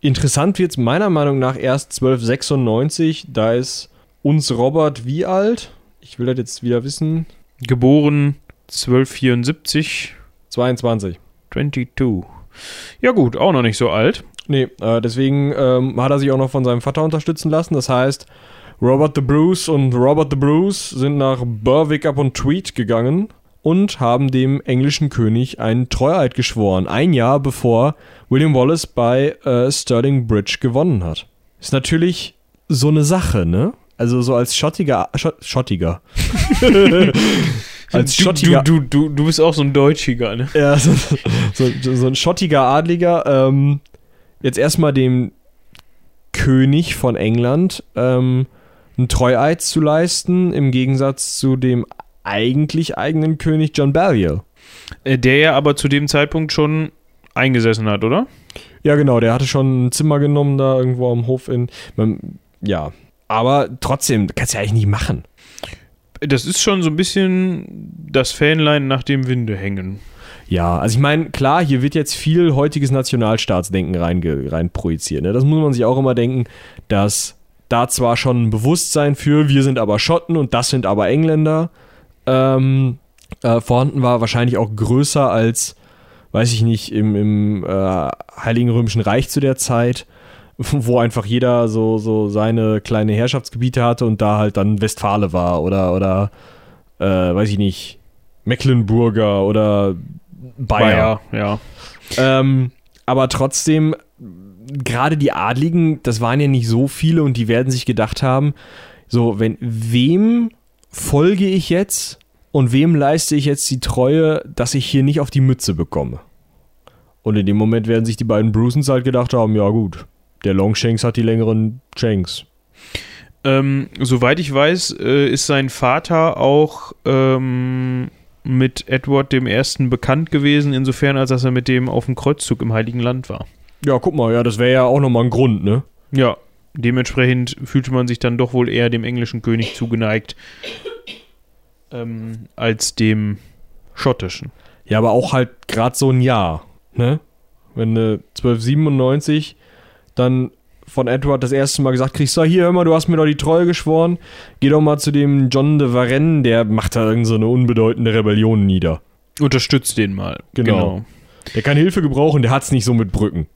interessant wird es meiner Meinung nach erst 1296. Da ist uns Robert wie alt? Ich will das jetzt wieder wissen. Geboren 1274. 22. 22. Ja gut, auch noch nicht so alt. Nee, äh, deswegen ähm, hat er sich auch noch von seinem Vater unterstützen lassen. Das heißt, Robert the Bruce und Robert the Bruce sind nach Berwick upon Tweed gegangen und haben dem englischen König einen Treueid geschworen, ein Jahr bevor William Wallace bei äh, Stirling Bridge gewonnen hat. Ist natürlich so eine Sache, ne? Also so als schottiger, Schott, schottiger. als schottiger. Du, du, du, du bist auch so ein Deutschiger, ne? Ja, so, so, so ein schottiger Adliger. Ähm, jetzt erstmal dem König von England ähm, einen Treueid zu leisten, im Gegensatz zu dem eigentlich eigenen König John Balliol. Äh, der ja aber zu dem Zeitpunkt schon eingesessen hat, oder? Ja, genau, der hatte schon ein Zimmer genommen da irgendwo am Hof in. Ja, aber trotzdem, kannst du ja eigentlich nicht machen. Das ist schon so ein bisschen das Fähnlein nach dem Winde hängen. Ja, also ich meine, klar, hier wird jetzt viel heutiges Nationalstaatsdenken rein, rein projiziert. Ne? Das muss man sich auch immer denken, dass da zwar schon ein Bewusstsein für, wir sind aber Schotten und das sind aber Engländer, ähm, äh, vorhanden war, wahrscheinlich auch größer als, weiß ich nicht, im, im äh, Heiligen Römischen Reich zu der Zeit, wo einfach jeder so, so seine kleine Herrschaftsgebiete hatte und da halt dann Westfale war oder, oder äh, weiß ich nicht, Mecklenburger oder Bayer. Bayer ja. Ähm, aber trotzdem, gerade die Adligen, das waren ja nicht so viele und die werden sich gedacht haben, so, wenn, wem folge ich jetzt und wem leiste ich jetzt die Treue, dass ich hier nicht auf die Mütze bekomme? Und in dem Moment werden sich die beiden Brucens halt gedacht haben, ja gut, der Longshanks hat die längeren Shanks. Ähm, soweit ich weiß, äh, ist sein Vater auch ähm, mit Edward I. bekannt gewesen, insofern als dass er mit dem auf dem Kreuzzug im Heiligen Land war. Ja, guck mal, ja, das wäre ja auch nochmal ein Grund, ne? Ja, dementsprechend fühlte man sich dann doch wohl eher dem englischen König zugeneigt ähm, als dem schottischen. Ja, aber auch halt gerade so ein Jahr, ne? Wenn du 1297 dann von Edward das erste Mal gesagt kriegst, so hier, hör mal, du hast mir doch die Treue geschworen, geh doch mal zu dem John de Varenne, der macht da irgendeine so unbedeutende Rebellion nieder. Unterstützt den mal. Genau. genau. Der kann Hilfe gebrauchen, der hat's nicht so mit Brücken.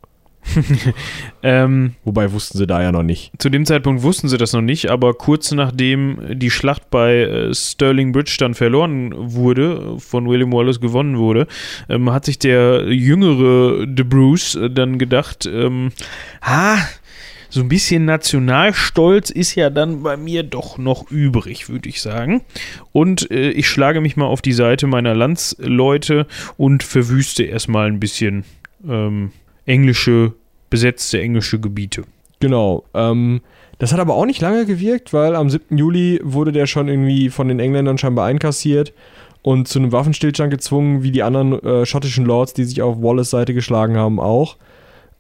ähm, Wobei wussten sie da ja noch nicht. zu dem Zeitpunkt wussten sie das noch nicht, aber kurz nachdem die Schlacht bei äh, Sterling Bridge dann verloren wurde, von William Wallace gewonnen wurde, ähm, hat sich der jüngere De Bruce äh, dann gedacht, ähm, ha, so ein bisschen Nationalstolz ist ja dann bei mir doch noch übrig, würde ich sagen. Und äh, ich schlage mich mal auf die Seite meiner Landsleute und verwüste erstmal ein bisschen ähm, englische, besetzte englische Gebiete. Genau. Ähm, das hat aber auch nicht lange gewirkt, weil am 7. Juli wurde der schon irgendwie von den Engländern scheinbar einkassiert und zu einem Waffenstillstand gezwungen, wie die anderen äh, schottischen Lords, die sich auf Wallace Seite geschlagen haben, auch.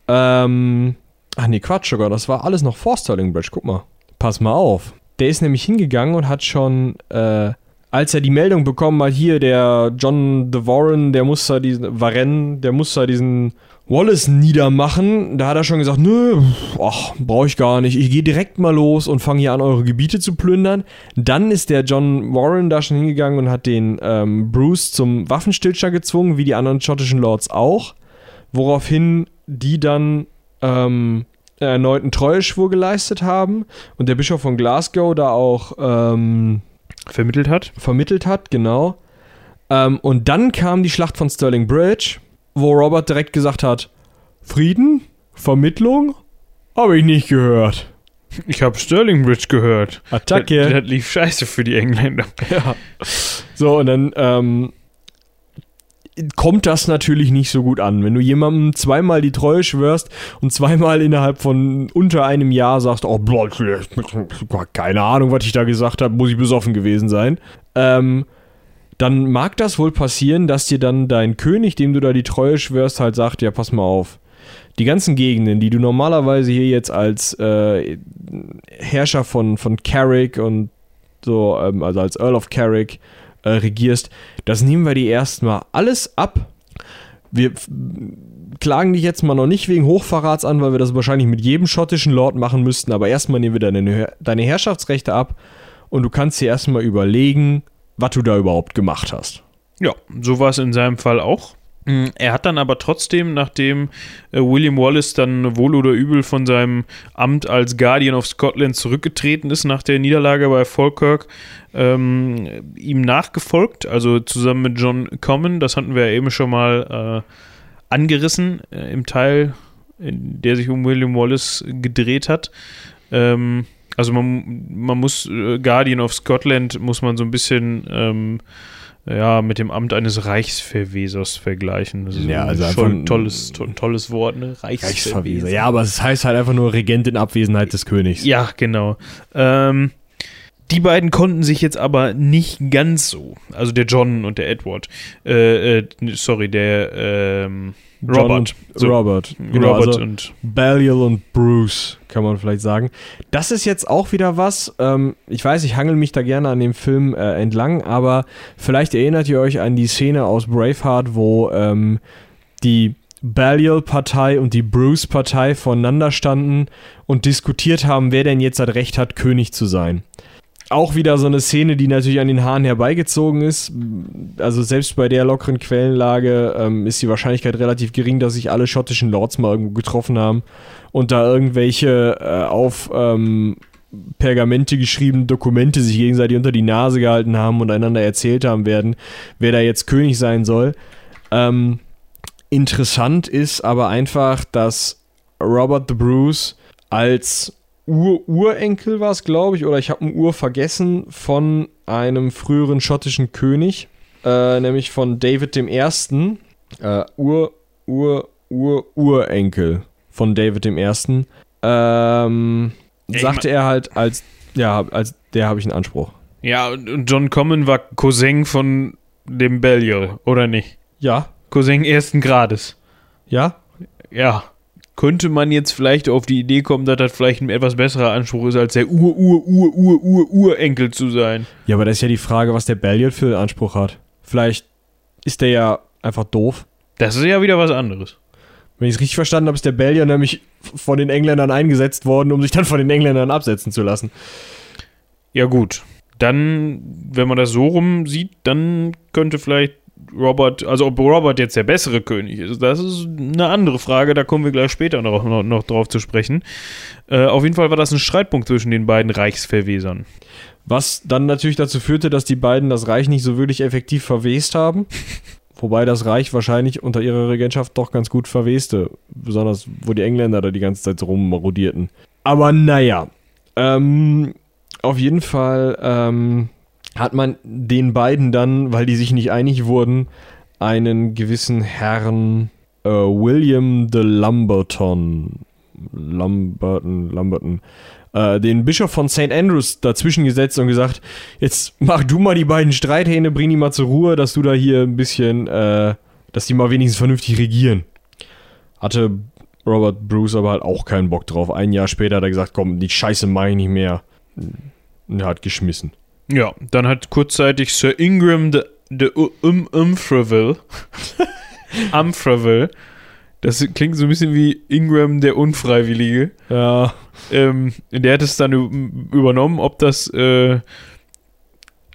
Ähm, ach nee, Quatsch sogar, das war alles noch vor Sterling Bridge, guck mal. Pass mal auf. Der ist nämlich hingegangen und hat schon, äh, als er die Meldung bekommen hat, hier, der John de Warren, der muss da diesen, Varenne, der muss da diesen Wallace niedermachen. Da hat er schon gesagt, nö, ach, brauche ich gar nicht. Ich gehe direkt mal los und fange hier an, eure Gebiete zu plündern. Dann ist der John Warren da schon hingegangen und hat den ähm, Bruce zum Waffenstillstand gezwungen, wie die anderen schottischen Lords auch. Woraufhin die dann ähm, erneut einen Treueschwur geleistet haben und der Bischof von Glasgow da auch ähm, Vermittelt hat? vermittelt hat, genau. Ähm, und dann kam die Schlacht von Stirling Bridge, wo Robert direkt gesagt hat: Frieden? Vermittlung? Habe ich nicht gehört. Ich habe Sterling Bridge gehört. Attacke. Das, das lief scheiße für die Engländer. Ja. So, und dann ähm, kommt das natürlich nicht so gut an. Wenn du jemandem zweimal die Treue schwörst und zweimal innerhalb von unter einem Jahr sagst, oh, blah, keine Ahnung, was ich da gesagt habe, muss ich besoffen gewesen sein, ähm, dann mag das wohl passieren, dass dir dann dein König, dem du da die Treue schwörst, halt sagt, ja, pass mal auf. Die ganzen Gegenden, die du normalerweise hier jetzt als äh, Herrscher von, von Carrick und so, ähm, also als Earl of Carrick äh, regierst, das nehmen wir dir erstmal alles ab. Wir klagen dich jetzt mal noch nicht wegen Hochverrats an, weil wir das wahrscheinlich mit jedem schottischen Lord machen müssten, aber erstmal nehmen wir deine, deine Herrschaftsrechte ab und du kannst dir erstmal überlegen, was du da überhaupt gemacht hast. Ja, so war es in seinem Fall auch. Mm, Er hat dann aber trotzdem, nachdem äh, William Wallace dann wohl oder übel von seinem Amt als Guardian of Scotland zurückgetreten ist nach der Niederlage bei Falkirk, ähm, ihm nachgefolgt, also zusammen mit John Comyn, das hatten wir ja eben schon mal äh, angerissen äh, im Teil, der sich um William Wallace gedreht hat. Ähm, also man, man muss äh, Guardian of Scotland muss man so ein bisschen ähm, ja, mit dem Amt eines Reichsverwesers vergleichen. Das ist Ja, ein also schon ein- tolles, to tolles Wort, ne? Reichsverweser. Ja, aber es heißt halt einfach nur Regent in Abwesenheit des Königs. Ja, genau. Ähm, die beiden konnten sich jetzt aber nicht ganz so, also der John und der Edward, äh, äh, sorry, der ähm, Robert. So, Robert. Genau, Robert also und Balliol und Bruce, kann man vielleicht sagen. Das ist jetzt auch wieder was, ähm, ich weiß, ich hangel mich da gerne an dem Film äh, entlang, aber vielleicht erinnert ihr euch an die Szene aus Braveheart, wo ähm, die Balliol-Partei und die Bruce-Partei voneinander standen und diskutiert haben, wer denn jetzt das Recht hat, König zu sein. Auch wieder so eine Szene, die natürlich an den Haaren herbeigezogen ist. Also selbst bei der lockeren Quellenlage ähm, ist die Wahrscheinlichkeit relativ gering, dass sich alle schottischen Lords mal irgendwo getroffen haben und da irgendwelche äh, auf ähm, Pergamente geschriebenen Dokumente sich gegenseitig unter die Nase gehalten haben und einander erzählt haben werden, wer da jetzt König sein soll. Ähm, interessant ist aber einfach, dass Robert the Bruce als Ur-Urenkel war es, glaube ich, oder ich habe ein Ur vergessen von einem früheren schottischen König, äh, nämlich von David dem Ersten. Äh, Ur, Ur, Ur, Urenkel von David dem Ersten. Ähm, sagte er halt als, ja, als der habe ich einen Anspruch. ja, und John Comyn war Cousin von dem Balliol, oder nicht? Ja, Cousin ersten Grades. ja, Ja. Könnte man jetzt vielleicht auf die Idee kommen, dass das vielleicht ein etwas besserer Anspruch ist, als der Ur-Ur-Ur-Ur-Ur-Urenkel zu sein? Ja, aber das ist ja die Frage, was der Balliol für einen Anspruch hat. Vielleicht ist der ja einfach doof. Das ist ja wieder was anderes. Wenn ich es richtig verstanden habe, ist der Balliol nämlich von den Engländern eingesetzt worden, um sich dann von den Engländern absetzen zu lassen. Ja, gut. Dann, wenn man das so rum sieht, dann könnte vielleicht Robert, also ob Robert jetzt der bessere König ist, das ist eine andere Frage, da kommen wir gleich später noch, noch, noch drauf zu sprechen. Äh, auf jeden Fall war das ein Streitpunkt zwischen den beiden Reichsverwesern. Was dann natürlich dazu führte, dass die beiden das Reich nicht so wirklich effektiv verwest haben. Wobei das Reich wahrscheinlich unter ihrer Regentschaft doch ganz gut verweste. Besonders, wo die Engländer da die ganze Zeit so rummarodierten. Aber naja. Ähm, auf jeden Fall ähm, hat man den beiden dann, weil die sich nicht einig wurden, einen gewissen Herrn äh, William de Lamberton, Lamberton, Lamberton, äh, den Bischof von St. Andrews dazwischen gesetzt und gesagt, jetzt mach du mal die beiden Streithähne, bring die mal zur Ruhe, dass du da hier ein bisschen, äh, dass die mal wenigstens vernünftig regieren. Hatte Robert Bruce aber halt auch keinen Bock drauf. Ein Jahr später hat er gesagt, komm, die Scheiße mach ich nicht mehr. Und er hat geschmissen. Ja, dann hat kurzzeitig Sir Ingram de, de um, Umfreville, Umfreville, das klingt so ein bisschen wie Ingram der Unfreiwillige. Ja. Ähm, der hat es dann übernommen, ob das äh,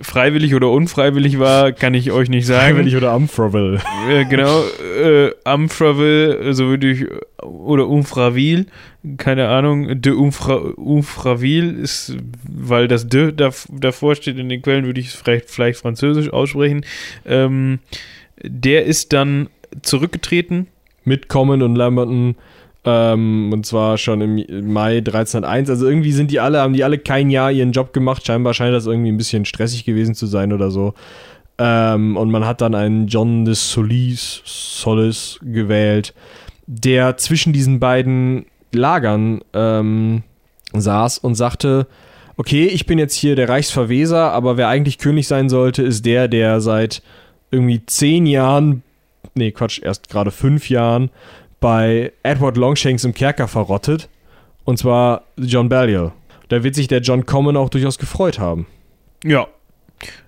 freiwillig oder unfreiwillig war, kann ich euch nicht sagen. Freiwillig oder Umfraville. Äh, genau, äh, Umfraville, so würde ich, oder Umfraville, keine Ahnung, de Umfra, Umfraville ist, weil das de davor steht in den Quellen, würde ich es vielleicht, vielleicht französisch aussprechen. Ähm, der ist dann zurückgetreten. Mit Common und Lamberton ähm, und zwar schon im Mai 1301. Also irgendwie sind die alle, haben die alle kein Jahr ihren Job gemacht. Scheinbar scheint das irgendwie ein bisschen stressig gewesen zu sein oder so. Ähm, und man hat dann einen John de Solis, Solis gewählt, der zwischen diesen beiden Lagern ähm, saß und sagte, okay, ich bin jetzt hier der Reichsverweser, aber wer eigentlich König sein sollte, ist der, der seit irgendwie zehn Jahren, nee, Quatsch, erst gerade fünf Jahren bei Edward Longshanks im Kerker verrottet. Und zwar John Balliol. Da wird sich der John Common auch durchaus gefreut haben. Ja.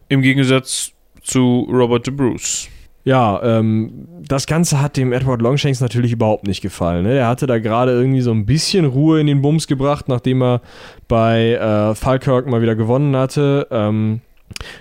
Im Gegensatz zu Robert de Bruce. Ja, ähm, das Ganze hat dem Edward Longshanks natürlich überhaupt nicht gefallen. Ne? Er hatte da gerade irgendwie so ein bisschen Ruhe in den Bums gebracht, nachdem er bei äh, Falkirk mal wieder gewonnen hatte. Ähm,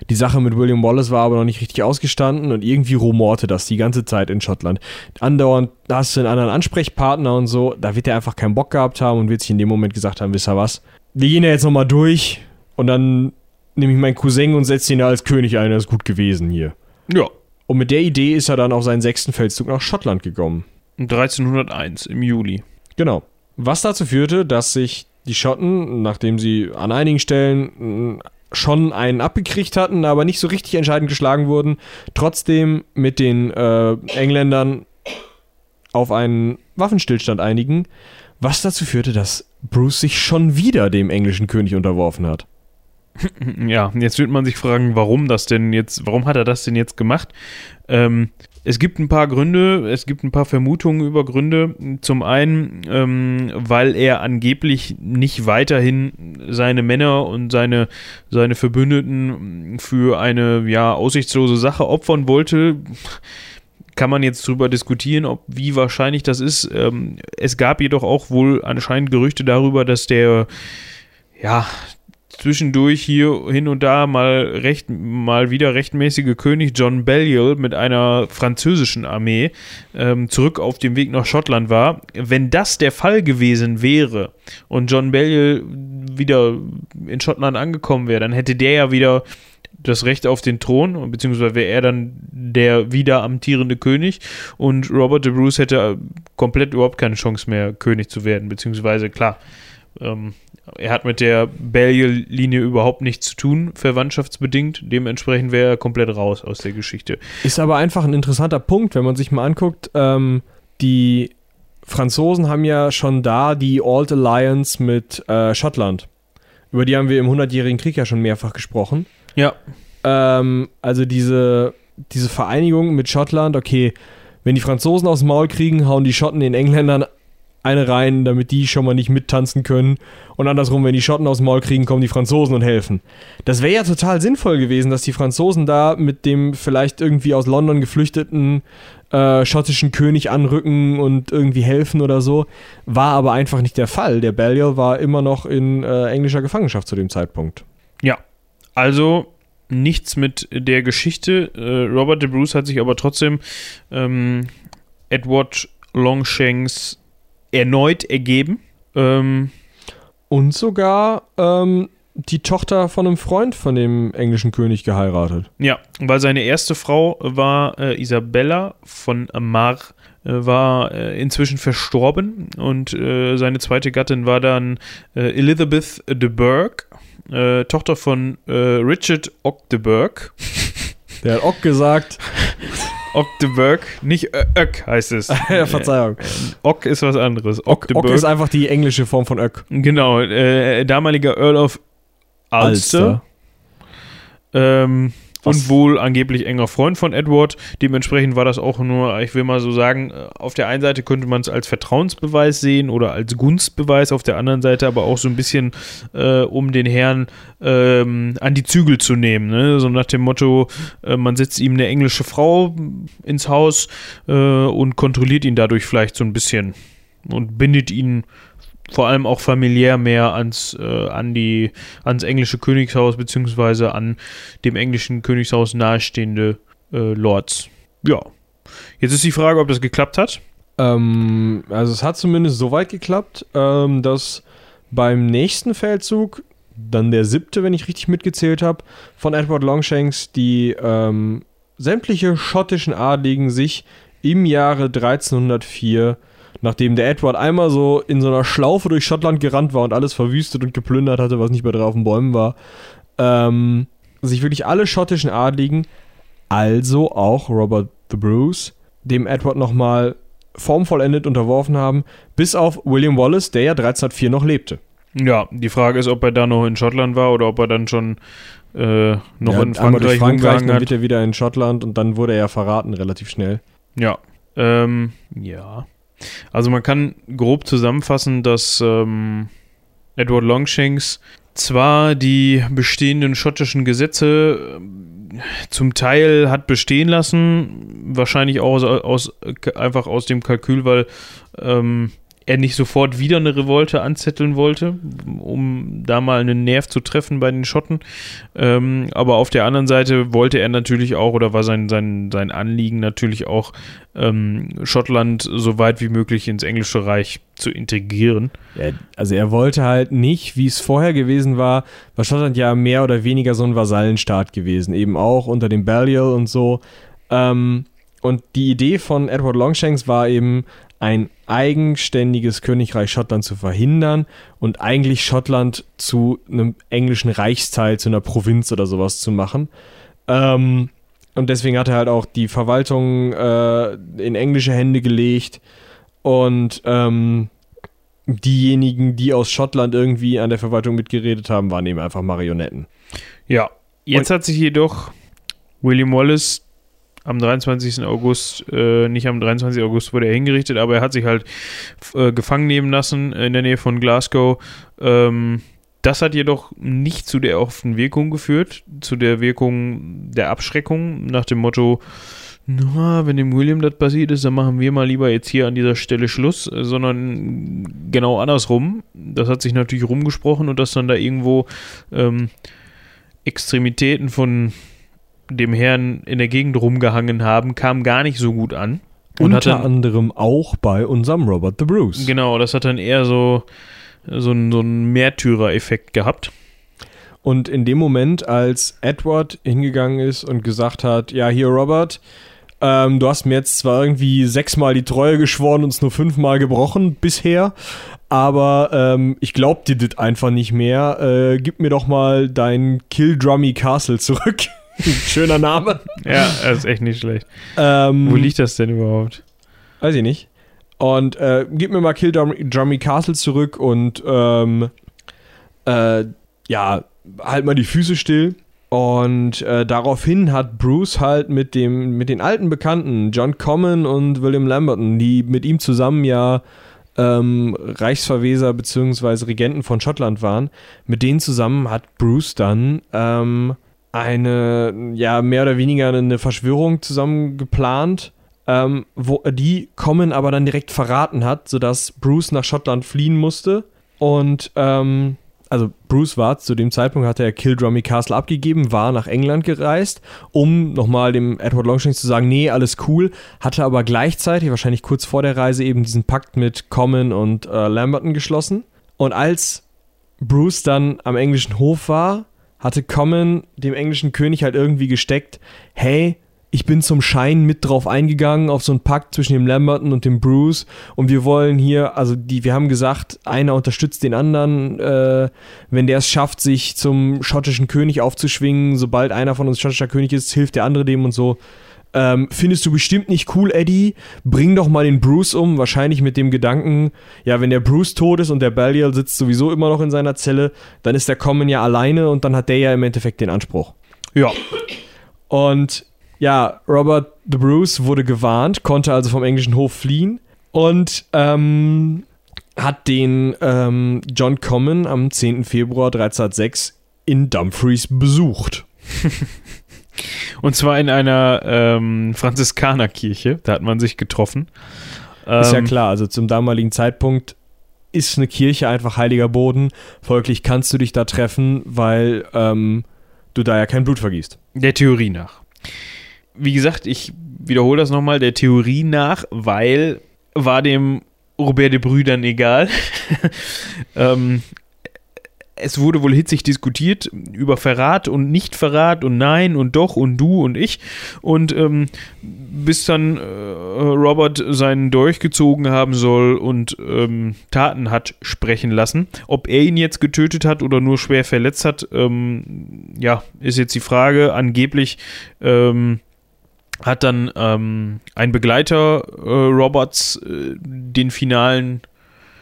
die Sache mit William Wallace war aber noch nicht richtig ausgestanden und irgendwie rumorte das die ganze Zeit in Schottland. Andauernd hast du einen anderen Ansprechpartner und so, da wird er einfach keinen Bock gehabt haben und wird sich in dem Moment gesagt haben, wisst ihr was, wir gehen ja jetzt nochmal durch und dann nehme ich meinen Cousin und setze ihn da als König ein, das ist gut gewesen hier. Ja. Und mit der Idee ist er dann auf seinen sechsten Feldzug nach Schottland gekommen. 1301 im Juli. Genau. Was dazu führte, dass sich die Schotten, nachdem sie an einigen Stellen schon einen abgekriegt hatten, aber nicht so richtig entscheidend geschlagen wurden, trotzdem mit den äh, Engländern auf einen Waffenstillstand einigen, was dazu führte, dass Bruce sich schon wieder dem englischen König unterworfen hat. Ja, jetzt wird man sich fragen, warum das denn jetzt, warum hat er das denn jetzt gemacht? Ähm, es gibt ein paar Gründe, es gibt ein paar Vermutungen über Gründe. Zum einen, ähm, weil er angeblich nicht weiterhin seine Männer und seine, seine Verbündeten für eine ja aussichtslose Sache opfern wollte. Kann man jetzt drüber diskutieren, ob wie wahrscheinlich das ist. Ähm, es gab jedoch auch wohl anscheinend Gerüchte darüber, dass der ja, zwischendurch hier hin und da mal recht, mal wieder rechtmäßige König John Balliol mit einer französischen Armee ähm, zurück auf dem Weg nach Schottland war. Wenn das der Fall gewesen wäre und John Balliol wieder in Schottland angekommen wäre, dann hätte der ja wieder das Recht auf den Thron, beziehungsweise wäre er dann der wieder amtierende König und Robert de Bruce hätte komplett überhaupt keine Chance mehr, König zu werden, beziehungsweise klar, ähm, er hat mit der Balliol-Linie überhaupt nichts zu tun, verwandtschaftsbedingt. Dementsprechend wäre er komplett raus aus der Geschichte. Ist aber einfach ein interessanter Punkt, wenn man sich mal anguckt. Ähm, die Franzosen haben ja schon da die Old Alliance mit äh, Schottland. Über die haben wir im Hundertjährigen Krieg ja schon mehrfach gesprochen. Ja. Ähm, also diese, diese Vereinigung mit Schottland, okay, wenn die Franzosen aus dem Maul kriegen, hauen die Schotten den Engländern eine rein, damit die schon mal nicht mittanzen können. Und andersrum, wenn die Schotten aus dem Maul kriegen, kommen die Franzosen und helfen. Das wäre ja total sinnvoll gewesen, dass die Franzosen da mit dem vielleicht irgendwie aus London geflüchteten äh, schottischen König anrücken und irgendwie helfen oder so. War aber einfach nicht der Fall. Der Balliol war immer noch in äh, englischer Gefangenschaft zu dem Zeitpunkt. Ja, also nichts mit der Geschichte. Äh, Robert de Bruce hat sich aber trotzdem ähm, Edward Longshanks erneut ergeben. Ähm, Und sogar ähm, die Tochter von einem Freund von dem englischen König geheiratet. ja, weil seine erste Frau war äh, Isabella von Mar, äh, war äh, inzwischen verstorben und äh, seine zweite Gattin war dann äh, Elizabeth de Burgh, äh, Tochter von Richard Ock de Burgh. Der hat auch gesagt, Ock de Burgh, nicht Öck heißt es. ja, Verzeihung. Ock ist was anderes. Ock de Ock ist einfach die englische Form von Öck. Genau, äh, damaliger Earl of Ulster. Ähm, Was? und wohl angeblich enger Freund von Edward. Dementsprechend war das auch nur, ich will mal so sagen, äh, auf der einen Seite könnte man es als Vertrauensbeweis sehen oder als Gunstbeweis, auf der anderen Seite aber auch so ein bisschen, äh, um den Herrn ähm, an die Zügel zu nehmen. Ne? So nach dem Motto, äh, man setzt ihm eine englische Frau ins Haus äh, und kontrolliert ihn dadurch vielleicht so ein bisschen und bindet ihn vor allem auch familiär mehr ans, äh, an die, ans englische Königshaus beziehungsweise an dem englischen Königshaus nahestehende äh, Lords. Ja. Jetzt ist die Frage, ob das geklappt hat. Ähm, also es hat zumindest so weit geklappt, ähm, dass beim nächsten Feldzug, dann der siebte, wenn ich richtig mitgezählt habe, von Edward Longshanks, die ähm, sämtliche schottischen Adligen sich im Jahre 1304, nachdem der Edward einmal so in so einer Schlaufe durch Schottland gerannt war und alles verwüstet und geplündert hatte, was nicht mehr drauf auf den Bäumen war, ähm, sich wirklich alle schottischen Adligen, also auch Robert the Bruce, dem Edward nochmal formvollendet unterworfen haben, bis auf William Wallace, der ja 1304 noch lebte. Ja, die Frage ist, ob er da noch in Schottland war oder ob er dann schon äh, noch ja, in Frankreich Frankreich, dann wird er wieder in Schottland und dann wurde er ja verraten relativ schnell. Ja. Ähm, ja. Also man kann grob zusammenfassen, dass ähm, Edward Longshanks zwar die bestehenden schottischen Gesetze ähm, zum Teil hat bestehen lassen, wahrscheinlich auch aus, aus einfach aus dem Kalkül, weil ähm, er nicht sofort wieder eine Revolte anzetteln wollte, um da mal einen Nerv zu treffen bei den Schotten. Ähm, aber auf der anderen Seite wollte er natürlich auch, oder war sein, sein, sein Anliegen natürlich auch, ähm, Schottland so weit wie möglich ins Englische Reich zu integrieren. Also er wollte halt nicht, wie es vorher gewesen war, war Schottland ja mehr oder weniger so ein Vasallenstaat gewesen, eben auch unter dem Balliol und so. Ähm, und die Idee von Edward Longshanks war eben, ein eigenständiges Königreich Schottland zu verhindern und eigentlich Schottland zu einem englischen Reichsteil, zu einer Provinz oder sowas zu machen. Ähm, und deswegen hat er halt auch die Verwaltung äh, in englische Hände gelegt und ähm, diejenigen, die aus Schottland irgendwie an der Verwaltung mitgeredet haben, waren eben einfach Marionetten. Ja, jetzt hat sich jedoch William Wallace am 23. August, äh, nicht am 23. August wurde er hingerichtet, aber er hat sich halt äh, gefangen nehmen lassen in der Nähe von Glasgow. Ähm, das hat jedoch nicht zu der erhofften Wirkung geführt, zu der Wirkung der Abschreckung, nach dem Motto, na, wenn dem William das passiert ist, dann machen wir mal lieber jetzt hier an dieser Stelle Schluss, sondern genau andersrum. Das hat sich natürlich rumgesprochen und dass dann da irgendwo ähm, Extremitäten von dem Herrn in der Gegend rumgehangen haben, kam gar nicht so gut an. Und Unter dann, anderem auch bei unserem Robert the Bruce. genau, das hat dann eher so, so, einen- so einen Märtyrer-Effekt gehabt. Und in dem Moment, als Edward hingegangen ist und gesagt hat, ja, hier Robert, ähm, du hast mir jetzt zwar irgendwie sechsmal die Treue geschworen und es nur fünfmal gebrochen bisher, aber ähm, ich glaub dir das einfach nicht mehr. Äh, gib mir doch mal dein Kill Drummy Castle zurück. Schöner Name. Ja, das ist echt nicht schlecht. Ähm, Wo liegt das denn überhaupt? Weiß ich nicht. Und äh, gib mir mal Kill Drummy, Drummy Castle zurück und ähm, äh, ja, halt mal die Füße still. Und äh, daraufhin hat Bruce halt mit dem mit den alten Bekannten John Common und William Lamberton, die mit ihm zusammen ja ähm, Reichsverweser bzw. Regenten von Schottland waren, mit denen zusammen hat Bruce dann ähm, eine, ja, mehr oder weniger eine Verschwörung zusammen geplant, ähm, wo die Common aber dann direkt verraten hat, sodass Bruce nach Schottland fliehen musste und ähm, also Bruce war zu dem Zeitpunkt, hatte er Kildrummy Castle abgegeben, war nach England gereist, um nochmal dem Edward Longshanks zu sagen, nee, alles cool, hatte aber gleichzeitig, wahrscheinlich kurz vor der Reise, eben diesen Pakt mit Common und äh, Lamberton geschlossen. Und als Bruce dann am englischen Hof war, hatte Common dem englischen König halt irgendwie gesteckt, hey, ich bin zum Schein mit drauf eingegangen auf so einen Pakt zwischen dem Lamberton und dem Bruce und wir wollen hier, also die, wir haben gesagt, einer unterstützt den anderen, äh, wenn der es schafft, sich zum schottischen König aufzuschwingen, sobald einer von uns schottischer König ist, hilft der andere dem und so. Ähm, findest du bestimmt nicht cool, Eddie? Bring doch mal den Bruce um, wahrscheinlich mit dem Gedanken, ja, wenn der Bruce tot ist und der Belial sitzt sowieso immer noch in seiner Zelle, dann ist der Common ja alleine und dann hat der ja im Endeffekt den Anspruch. Ja. Und ja, Robert the Bruce wurde gewarnt, konnte also vom englischen Hof fliehen und ähm, hat den ähm, John Common am 10. Februar 1306 in Dumfries besucht. Und zwar in einer ähm, Franziskanerkirche. Da hat man sich getroffen. Ist ja Ähm, klar, also zum damaligen Zeitpunkt ist eine Kirche einfach heiliger Boden. Folglich kannst du dich da treffen, weil ähm, du da ja kein Blut vergießt. Der Theorie nach. Wie gesagt, ich wiederhole das nochmal, der Theorie nach, weil war dem Robert de Brüdern egal. ähm, es wurde wohl hitzig diskutiert über Verrat und Nichtverrat und Nein und Doch und Du und ich. Und ähm, bis dann äh, Robert seinen Dolch gezogen haben soll und ähm, Taten hat sprechen lassen. Ob er ihn jetzt getötet hat oder nur schwer verletzt hat, ähm, ja, ist jetzt die Frage. Angeblich ähm, hat dann ähm, ein Begleiter äh, Roberts äh, den finalen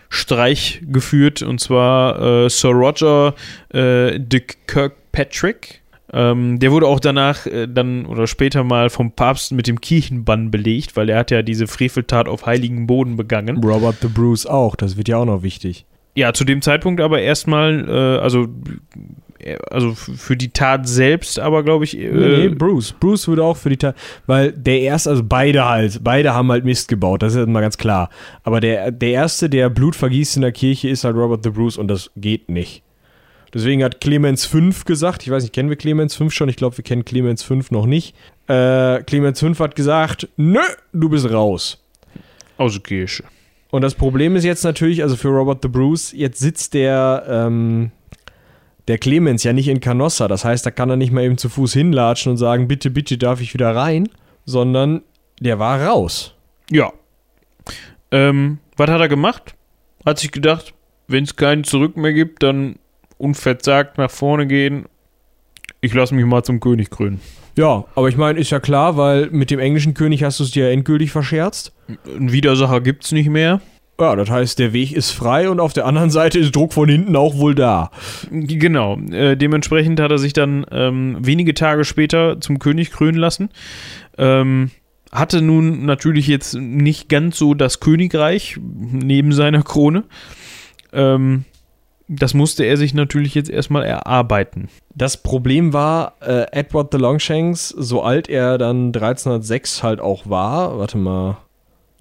Streich geführt und zwar äh, Sir Roger äh, de Kirkpatrick. Ähm, der wurde auch danach äh, dann oder später mal vom Papst mit dem Kirchenbann belegt, weil er hat ja diese Freveltat auf heiligen Boden begangen. Robert the Bruce auch, das wird ja auch noch wichtig. Ja, zu dem Zeitpunkt aber erstmal, äh, also, also f- für die Tat selbst, aber glaube ich, äh, nee, Bruce. Bruce würde auch für die Tat, weil der erste, also beide halt, beide haben halt Mist gebaut, das ist mal ganz klar. Aber der, der erste, der Blut vergießt in der Kirche, ist halt Robert the Bruce und das geht nicht. Deswegen hat Clemens 5 gesagt, ich weiß nicht, kennen wir Clemens 5 schon? Ich glaube, wir kennen Clemens 5 noch nicht. Äh, Clemens 5 hat gesagt, nö, du bist raus. aus der Kirche. Und das Problem ist jetzt natürlich, also für Robert the Bruce, jetzt sitzt der, ähm, der Clemens ja nicht in Canossa. Das heißt, da kann er nicht mal eben zu Fuß hinlatschen und sagen, bitte, bitte darf ich wieder rein, sondern der war raus. Ja. Ähm, was hat er gemacht? Hat sich gedacht, wenn es keinen Zurück mehr gibt, dann unverzagt nach vorne gehen. Ich lasse mich mal zum König krönen. Ja, aber ich meine, ist ja klar, weil mit dem englischen König hast du es dir ja endgültig verscherzt. Einen Widersacher gibt's nicht mehr. Ja, das heißt, der Weg ist frei und auf der anderen Seite ist Druck von hinten auch wohl da. Genau. Äh, dementsprechend hat er sich dann ähm, wenige Tage später zum König krönen lassen. Ähm, hatte nun natürlich jetzt nicht ganz so das Königreich neben seiner Krone. Ähm, das musste er sich natürlich jetzt erstmal erarbeiten. Das Problem war, äh, Edward the Longshanks, so alt er dann 1306 halt auch war, warte mal,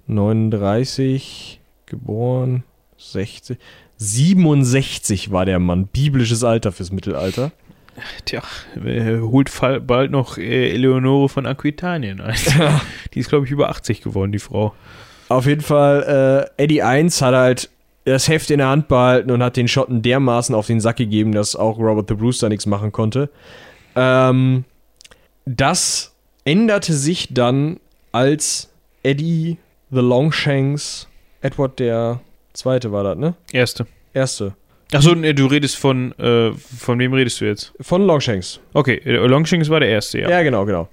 39, geboren, 60, 67 war der Mann, biblisches Alter fürs Mittelalter. Tja, äh, holt bald noch äh, Eleonore von Aquitanien ein. Die ist, glaube ich, über 80 geworden, die Frau. Auf jeden Fall, äh, Eddie 1 hat halt das Heft in der Hand behalten und hat den Schotten dermaßen auf den Sack gegeben, dass auch Robert the Bruce da nichts machen konnte. Ähm, das änderte sich dann, als Eddie the Longshanks, Edward der Zweite war das, ne? Erste. Erste. Achso, nee, du redest von, äh, von wem redest du jetzt? Von Longshanks. Okay, äh, Longshanks war der erste, ja. Ja, genau, genau.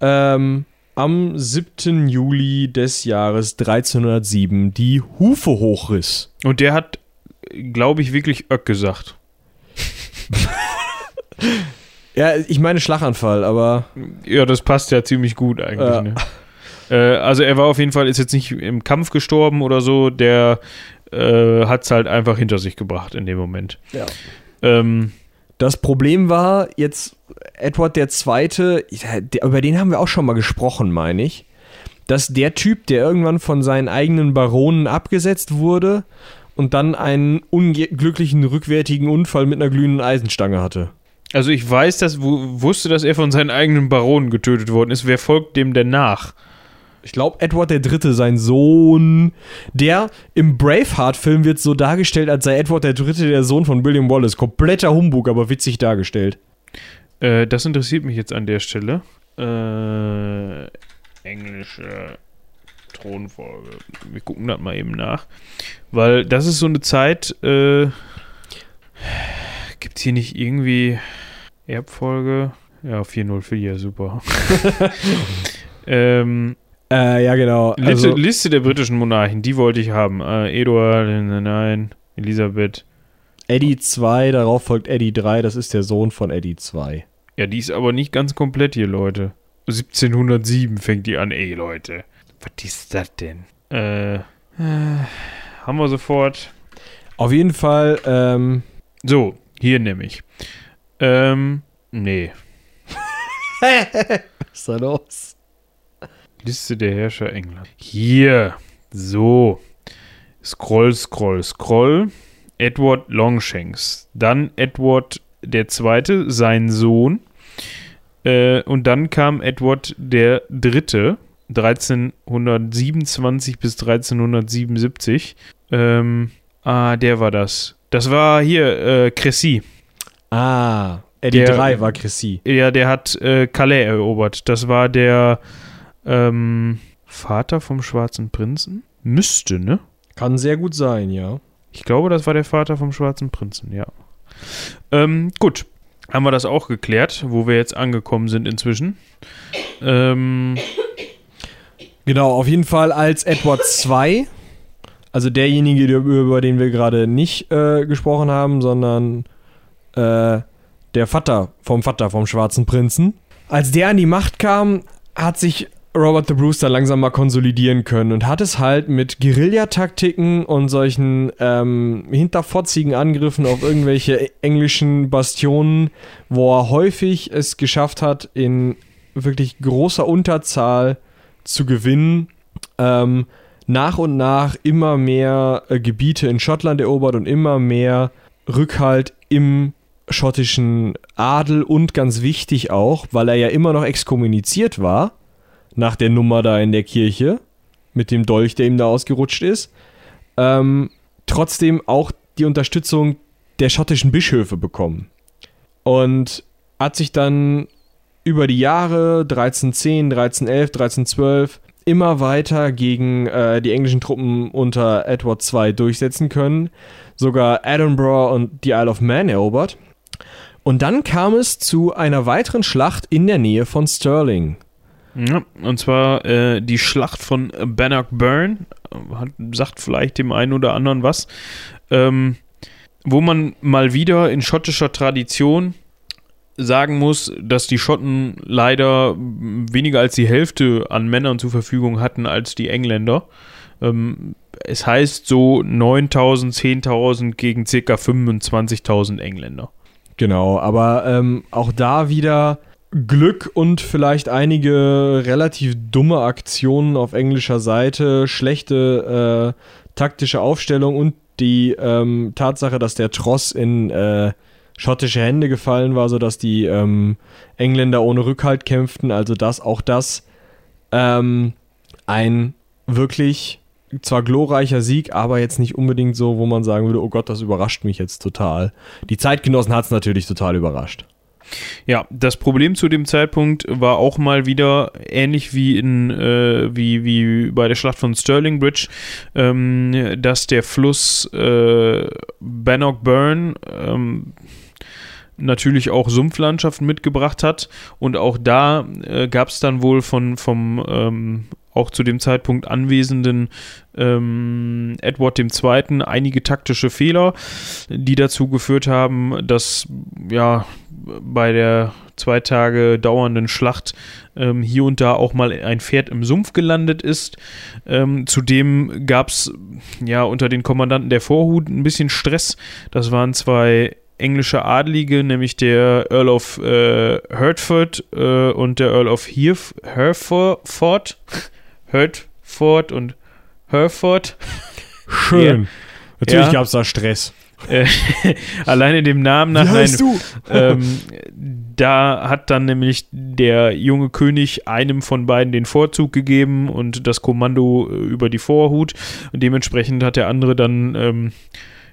Ähm, am 7. Juli des Jahres 1307 die Hufe hochriss. Und der hat, glaube ich, wirklich Öck gesagt. Ja, ich meine Schlaganfall, aber Ja, das passt ja ziemlich gut eigentlich. Ja. Ne? Äh, also er war auf jeden Fall, ist jetzt nicht im Kampf gestorben oder so, der äh, hat es halt einfach hinter sich gebracht in dem Moment. Ja. Ähm, Das Problem war jetzt Edward der Zweite, über den haben wir auch schon mal gesprochen, meine ich, dass der Typ, der irgendwann von seinen eigenen Baronen abgesetzt wurde und dann einen unglücklichen rückwärtigen Unfall mit einer glühenden Eisenstange hatte. Also ich weiß, dass wusste, dass er von seinen eigenen Baronen getötet worden ist. Wer folgt dem denn nach? Ich glaube, Edward der Dritte, sein Sohn, der im Braveheart-Film wird so dargestellt, als sei Edward der Dritte der Sohn von William Wallace. Kompletter Humbug, aber witzig dargestellt. Äh, das interessiert mich jetzt an der Stelle. Äh, englische Thronfolge. Wir gucken das mal eben nach. Weil das ist so eine Zeit, äh, gibt es hier nicht irgendwie Erbfolge? Ja, 404, super. ähm, äh, ja, genau. Liste, also, Liste der britischen Monarchen, die wollte ich haben. Äh, Eduard, nein, Elisabeth. Eddie 2, darauf folgt Eddie 3, das ist der Sohn von Eddie 2. Ja, die ist aber nicht ganz komplett hier, Leute. 1707 fängt die an, ey, Leute. Was ist das denn? Äh, äh, haben wir sofort. Auf jeden Fall, ähm. So, hier nämlich. Ähm, nee. Was ist da los? Liste der Herrscher England. Hier. So. Scroll, scroll, scroll. Edward Longshanks. Dann Edward der Zweite, sein Sohn. Äh, und dann kam Edward der Dritte, 1327 bis 1377. Ähm, ah, der war das. Das war hier äh, Cressy. Ah, Eddie der, 3 war Cressy. Ja, der hat äh, Calais erobert. Das war der ähm, Vater vom Schwarzen Prinzen? Müsste, ne? Kann sehr gut sein, ja. Ich glaube, das war der Vater vom Schwarzen Prinzen, ja. Ähm, gut. Haben wir das auch geklärt, wo wir jetzt angekommen sind inzwischen. Ähm, genau, auf jeden Fall als Edward II, also derjenige, über den wir gerade nicht äh, gesprochen haben, sondern äh, der Vater vom Vater vom Schwarzen Prinzen. Als der an die Macht kam, hat sich Robert the Brewster langsam mal konsolidieren können und hat es halt mit Guerillataktiken und solchen ähm, hinterfotzigen Angriffen auf irgendwelche englischen Bastionen, wo er häufig es geschafft hat, in wirklich großer Unterzahl zu gewinnen, ähm, nach und nach immer mehr äh, Gebiete in Schottland erobert und immer mehr Rückhalt im schottischen Adel und ganz wichtig auch, weil er ja immer noch exkommuniziert war nach der Nummer da in der Kirche mit dem Dolch, der ihm da ausgerutscht ist, ähm, trotzdem auch die Unterstützung der schottischen Bischöfe bekommen. Und hat sich dann über die Jahre 1310, 1311, 1312 immer weiter gegen äh, die englischen Truppen unter Edward II durchsetzen können, sogar Edinburgh und die Isle of Man erobert. Und dann kam es zu einer weiteren Schlacht in der Nähe von Stirling. Ja, und zwar äh, die Schlacht von Bannockburn, hat, sagt vielleicht dem einen oder anderen was, ähm, wo man mal wieder in schottischer Tradition sagen muss, dass die Schotten leider weniger als die Hälfte an Männern zur Verfügung hatten als die Engländer. Ähm, es heißt so 9000, 10.000 gegen ca. 25.000 Engländer. Genau, aber ähm, auch da wieder Glück und vielleicht einige relativ dumme Aktionen auf englischer Seite, schlechte äh, taktische Aufstellung und die ähm, Tatsache, dass der Tross in äh, schottische Hände gefallen war, sodass die ähm, Engländer ohne Rückhalt kämpften. Also das, auch das ähm, ein wirklich zwar glorreicher Sieg, aber jetzt nicht unbedingt so, wo man sagen würde, oh Gott, das überrascht mich jetzt total. Die Zeitgenossen hat es natürlich total überrascht. Ja, das Problem zu dem Zeitpunkt war auch mal wieder ähnlich wie in äh, wie, wie bei der Schlacht von Stirling Bridge, ähm, dass der Fluss äh, Bannockburn ähm, natürlich auch Sumpflandschaften mitgebracht hat. Und auch da äh, gab es dann wohl von vom ähm, auch zu dem Zeitpunkt anwesenden ähm, Edward II. einige taktische Fehler, die dazu geführt haben, dass ja bei der zwei Tage dauernden Schlacht ähm, hier und da auch mal ein Pferd im Sumpf gelandet ist. Ähm, zudem gab es ja unter den Kommandanten der Vorhut ein bisschen Stress. Das waren zwei englische Adlige, nämlich der Earl of äh, Hertford äh, und der Earl of Heref Hereford. Hertford und Hereford. Schön. Natürlich Ja. gab es da Stress. Äh, alleine dem Namen nach. Wie heißt nein, du? ähm, da hat dann nämlich der junge König einem von beiden den Vorzug gegeben und das Kommando äh, über die Vorhut. Und dementsprechend hat der andere dann, ähm,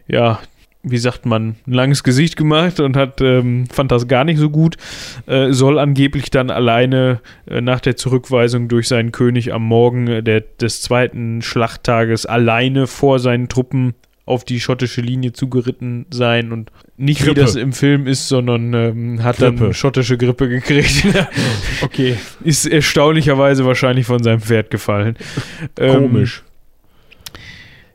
ja, wie sagt man, ein langes Gesicht gemacht und hat, ähm, fand das gar nicht so gut. Äh, soll angeblich dann alleine äh, nach der Zurückweisung durch seinen König am Morgen äh, der, des zweiten Schlachttages alleine vor seinen Truppen auf die schottische Linie zugeritten sein und nicht Grippe. wie das im Film ist, sondern ähm, hat Grippe. dann schottische Grippe gekriegt. Okay. ist erstaunlicherweise wahrscheinlich von seinem Pferd gefallen. Ähm, Komisch.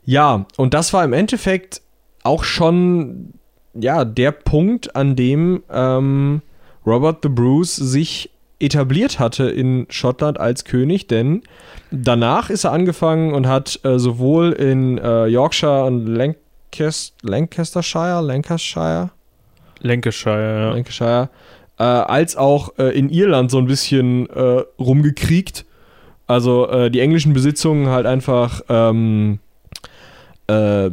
Ja, und das war im Endeffekt auch schon ja der Punkt, an dem ähm, Robert the Bruce sich etabliert hatte in Schottland als König, denn danach ist er angefangen und hat äh, sowohl in äh, Yorkshire und Lancas Lancastershire, Lancashire, Lancashire, ja. Lancashire, äh, als auch äh, in Irland so ein bisschen äh, rumgekriegt. Also äh, die englischen Besitzungen halt einfach ähm, äh,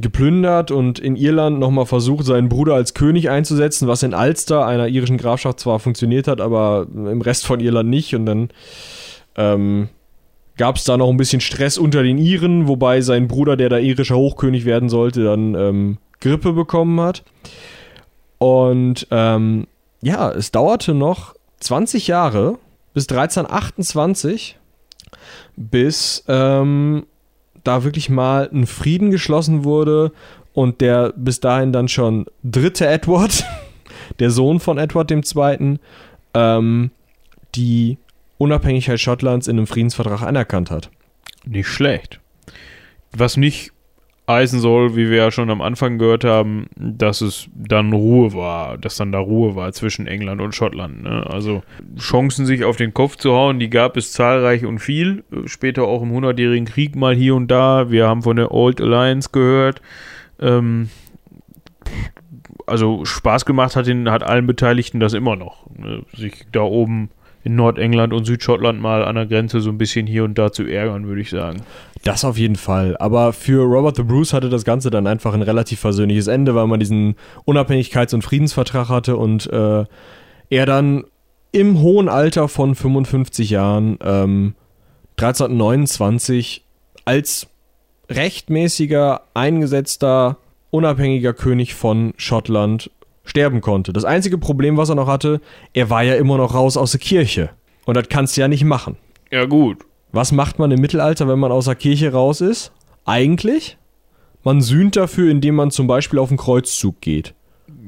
geplündert und in Irland nochmal versucht, seinen Bruder als König einzusetzen, was in Ulster, einer irischen Grafschaft, zwar funktioniert hat, aber im Rest von Irland nicht. Und dann ähm, gab es da noch ein bisschen Stress unter den Iren, wobei sein Bruder, der da irischer Hochkönig werden sollte, dann ähm, Grippe bekommen hat. Und ähm, ja, es dauerte noch 20 Jahre bis 1328, bis ähm, da wirklich mal ein Frieden geschlossen wurde und der bis dahin dann schon dritte Edward, der Sohn von Edward II., ähm, die Unabhängigkeit Schottlands in einem Friedensvertrag anerkannt hat. Nicht schlecht. Was nicht heißen soll, wie wir ja schon am Anfang gehört haben, dass es dann Ruhe war, dass dann da Ruhe war zwischen England und Schottland. Ne? Also Chancen, sich auf den Kopf zu hauen, die gab es zahlreich und viel. Später auch im Hundertjährigen Krieg mal hier und da. Wir haben von der Old Alliance gehört. Ähm, also Spaß gemacht hat, den, hat allen Beteiligten das immer noch. Ne? Sich da oben in Nordengland und Südschottland mal an der Grenze so ein bisschen hier und da zu ärgern, würde ich sagen. Das auf jeden Fall. Aber für Robert the Bruce hatte das Ganze dann einfach ein relativ versöhnliches Ende, weil man diesen Unabhängigkeits- und Friedensvertrag hatte und äh, er dann im hohen Alter von 55 Jahren ähm, 1329 als rechtmäßiger, eingesetzter, unabhängiger König von Schottland sterben konnte. Das einzige Problem, was er noch hatte, er war ja immer noch raus aus der Kirche. Und das kannst du ja nicht machen. Ja, gut. Was macht man im Mittelalter, wenn man aus der Kirche raus ist? Eigentlich? Man sühnt dafür, indem man zum Beispiel auf den Kreuzzug geht.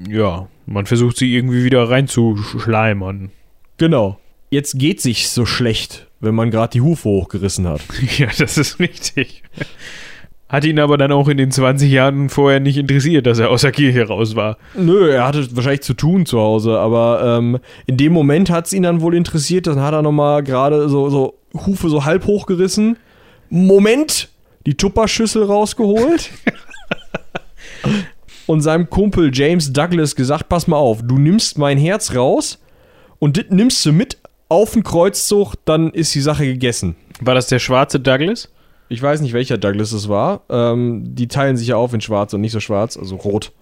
Ja, man versucht sie irgendwie wieder reinzuschleimern. Genau. Jetzt geht sich so schlecht, wenn man gerade die Hufe hochgerissen hat. Ja, das ist richtig. Hat ihn aber dann auch in den 20 Jahren vorher nicht interessiert, dass er aus der Kirche raus war. Nö, er hatte wahrscheinlich zu tun zu Hause, aber ähm, in dem Moment hat es ihn dann wohl interessiert. Dann hat er nochmal gerade so, so Hufe so halb hochgerissen. Moment! Die Tupperschüssel rausgeholt. und seinem Kumpel James Douglas gesagt: Pass mal auf, du nimmst mein Herz raus und das nimmst du mit auf den Kreuzzug, dann ist die Sache gegessen. War das der schwarze Douglas? Ich weiß nicht, welcher Douglas es war. Ähm, die teilen sich ja auf in schwarz und nicht so schwarz, also rot.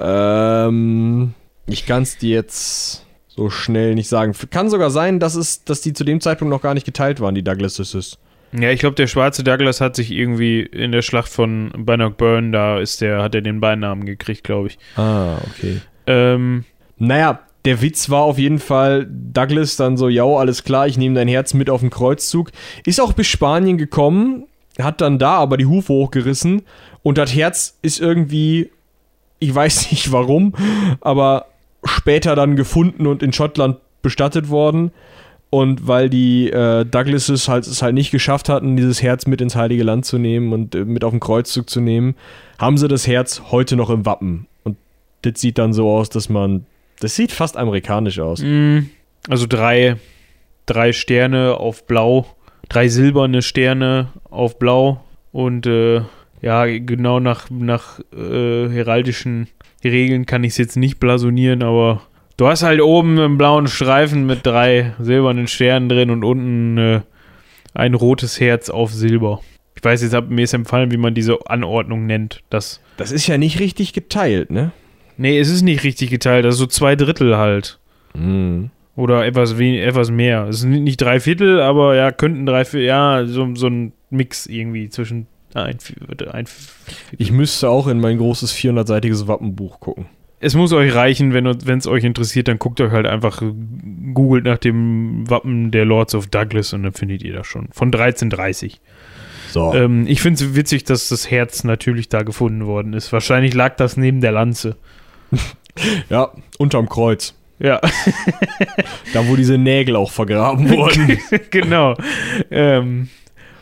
Ähm, ich kann es dir jetzt so schnell nicht sagen. Kann sogar sein, dass, es, dass die zu dem Zeitpunkt noch gar nicht geteilt waren, die Douglases. Ja, ich glaube, der schwarze Douglas hat sich irgendwie in der Schlacht von Bannockburn, da ist der, hat er den Beinamen gekriegt, glaube ich. Ah, okay. Ähm, Naja, der Witz war auf jeden Fall, Douglas dann so, ja, alles klar, ich nehme dein Herz mit auf den Kreuzzug. Ist auch bis Spanien gekommen, hat dann da aber die Hufe hochgerissen und das Herz ist irgendwie, ich weiß nicht warum, aber später dann gefunden und in Schottland bestattet worden. Und weil die äh, Douglases halt, es halt nicht geschafft hatten, dieses Herz mit ins Heilige Land zu nehmen und äh, mit auf den Kreuzzug zu nehmen, haben sie das Herz heute noch im Wappen. Und das sieht dann so aus, dass man. Das sieht fast amerikanisch aus. mh, also drei, drei Sterne auf Blau, drei silberne Sterne auf Blau und äh, ja, genau nach, nach äh, heraldischen Regeln kann ich es jetzt nicht blasonieren, aber du hast halt oben einen blauen Streifen mit drei silbernen Sternen drin und unten äh, ein rotes Herz auf Silber. Ich weiß jetzt, hab, mir ist empfallen, wie man diese Anordnung nennt. Das, Das ist ja nicht richtig geteilt, ne? nee, es ist nicht richtig geteilt, das ist so zwei Drittel halt. Mhm. Oder etwas, wen, etwas mehr. Es sind nicht drei Viertel, aber ja, könnten drei Viertel, ja, so, so ein Mix irgendwie zwischen Ich müsste auch in mein großes 400-seitiges Wappenbuch gucken. Es muss euch reichen, wenn es euch interessiert, dann guckt euch halt einfach, googelt nach dem Wappen der Lords of Douglas und dann findet ihr das schon. Von 1330. So. Ähm, ich finde es witzig, dass das Herz natürlich da gefunden worden ist. Wahrscheinlich lag das neben der Lanze. ja, unterm Kreuz. Ja, Da, wo diese Nägel auch vergraben wurden. genau. Ähm,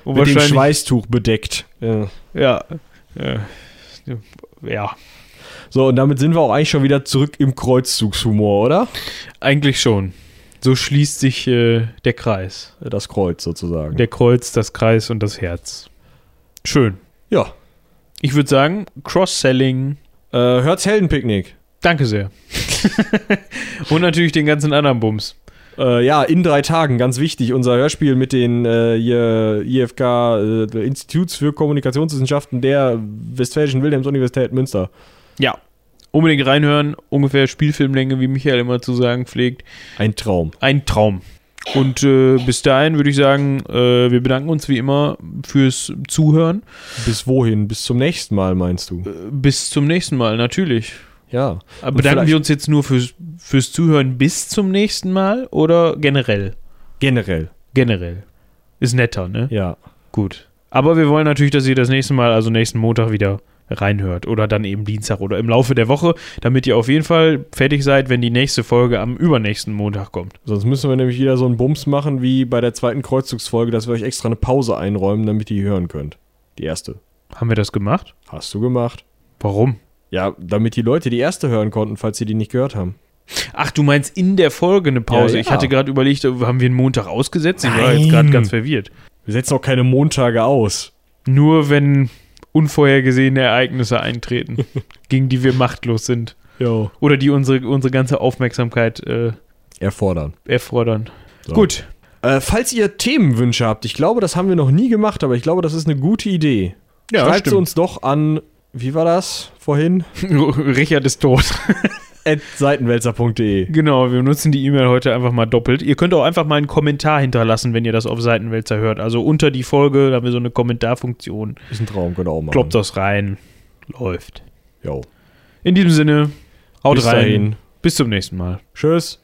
und mit dem Schweißtuch bedeckt. Ja. Ja. Äh, ja, So, und damit sind wir auch eigentlich schon wieder zurück im Kreuzzugshumor, oder? eigentlich schon. So schließt sich äh, der Kreis. Das Kreuz sozusagen. Der Kreuz, das Kreis und das Herz. Schön. ja. Ich würde sagen, Cross-Selling. Äh, hört's Heldenpicknick. Danke sehr. und natürlich den ganzen anderen Bums. Äh, ja, in drei Tagen, ganz wichtig, unser Hörspiel mit den äh, IFK äh, Instituts für Kommunikationswissenschaften der Westfälischen Wilhelms-Universität Münster. Ja. Unbedingt reinhören. Ungefähr Spielfilmlänge, wie Michael immer zu sagen pflegt. Ein Traum. Ein Traum. Und äh, bis dahin würde ich sagen, äh, wir bedanken uns wie immer fürs Zuhören. Bis wohin? Bis zum nächsten Mal, meinst du? Äh, bis zum nächsten Mal, natürlich. Ja. Aber bedanken wir uns jetzt nur fürs, fürs Zuhören bis zum nächsten Mal oder generell? Generell. Generell. Ist netter, ne? Ja. Gut. Aber wir wollen natürlich, dass ihr das nächste Mal, also nächsten Montag wieder reinhört oder dann eben Dienstag oder im Laufe der Woche, damit ihr auf jeden Fall fertig seid, wenn die nächste Folge am übernächsten Montag kommt. Sonst müssen wir nämlich wieder so einen Bums machen wie bei der zweiten Kreuzzugsfolge, dass wir euch extra eine Pause einräumen, damit ihr hören könnt. Die erste. Haben wir das gemacht? Hast du gemacht? Warum? Ja, damit die Leute die erste hören konnten, falls sie die nicht gehört haben. Ach, du meinst in der Folge eine Pause? Ja, ja. Ich hatte gerade überlegt, haben wir einen Montag ausgesetzt? Ich war Nein. jetzt gerade ganz verwirrt. Wir setzen auch keine Montage aus. Nur wenn unvorhergesehene Ereignisse eintreten, gegen die wir machtlos sind. Jo. Oder die unsere, unsere ganze Aufmerksamkeit äh, Erfordern. erfordern. So. Gut. Äh, falls ihr Themenwünsche habt, ich glaube, das haben wir noch nie gemacht, aber ich glaube, das ist eine gute Idee. Ja, Schreibt uns doch an, wie war das vorhin? Richard ist tot. at seitenwälzer.de. Genau, wir nutzen die E-Mail heute einfach mal doppelt. Ihr könnt auch einfach mal einen Kommentar hinterlassen, wenn ihr das auf Seitenwälzer hört. Also unter die Folge, da haben wir so eine Kommentarfunktion. Ist ein Traum, auch machen. Kloppt das rein. Läuft. Jo. In diesem Sinne, haut Bis rein. dahin. Bis zum nächsten Mal. Tschüss.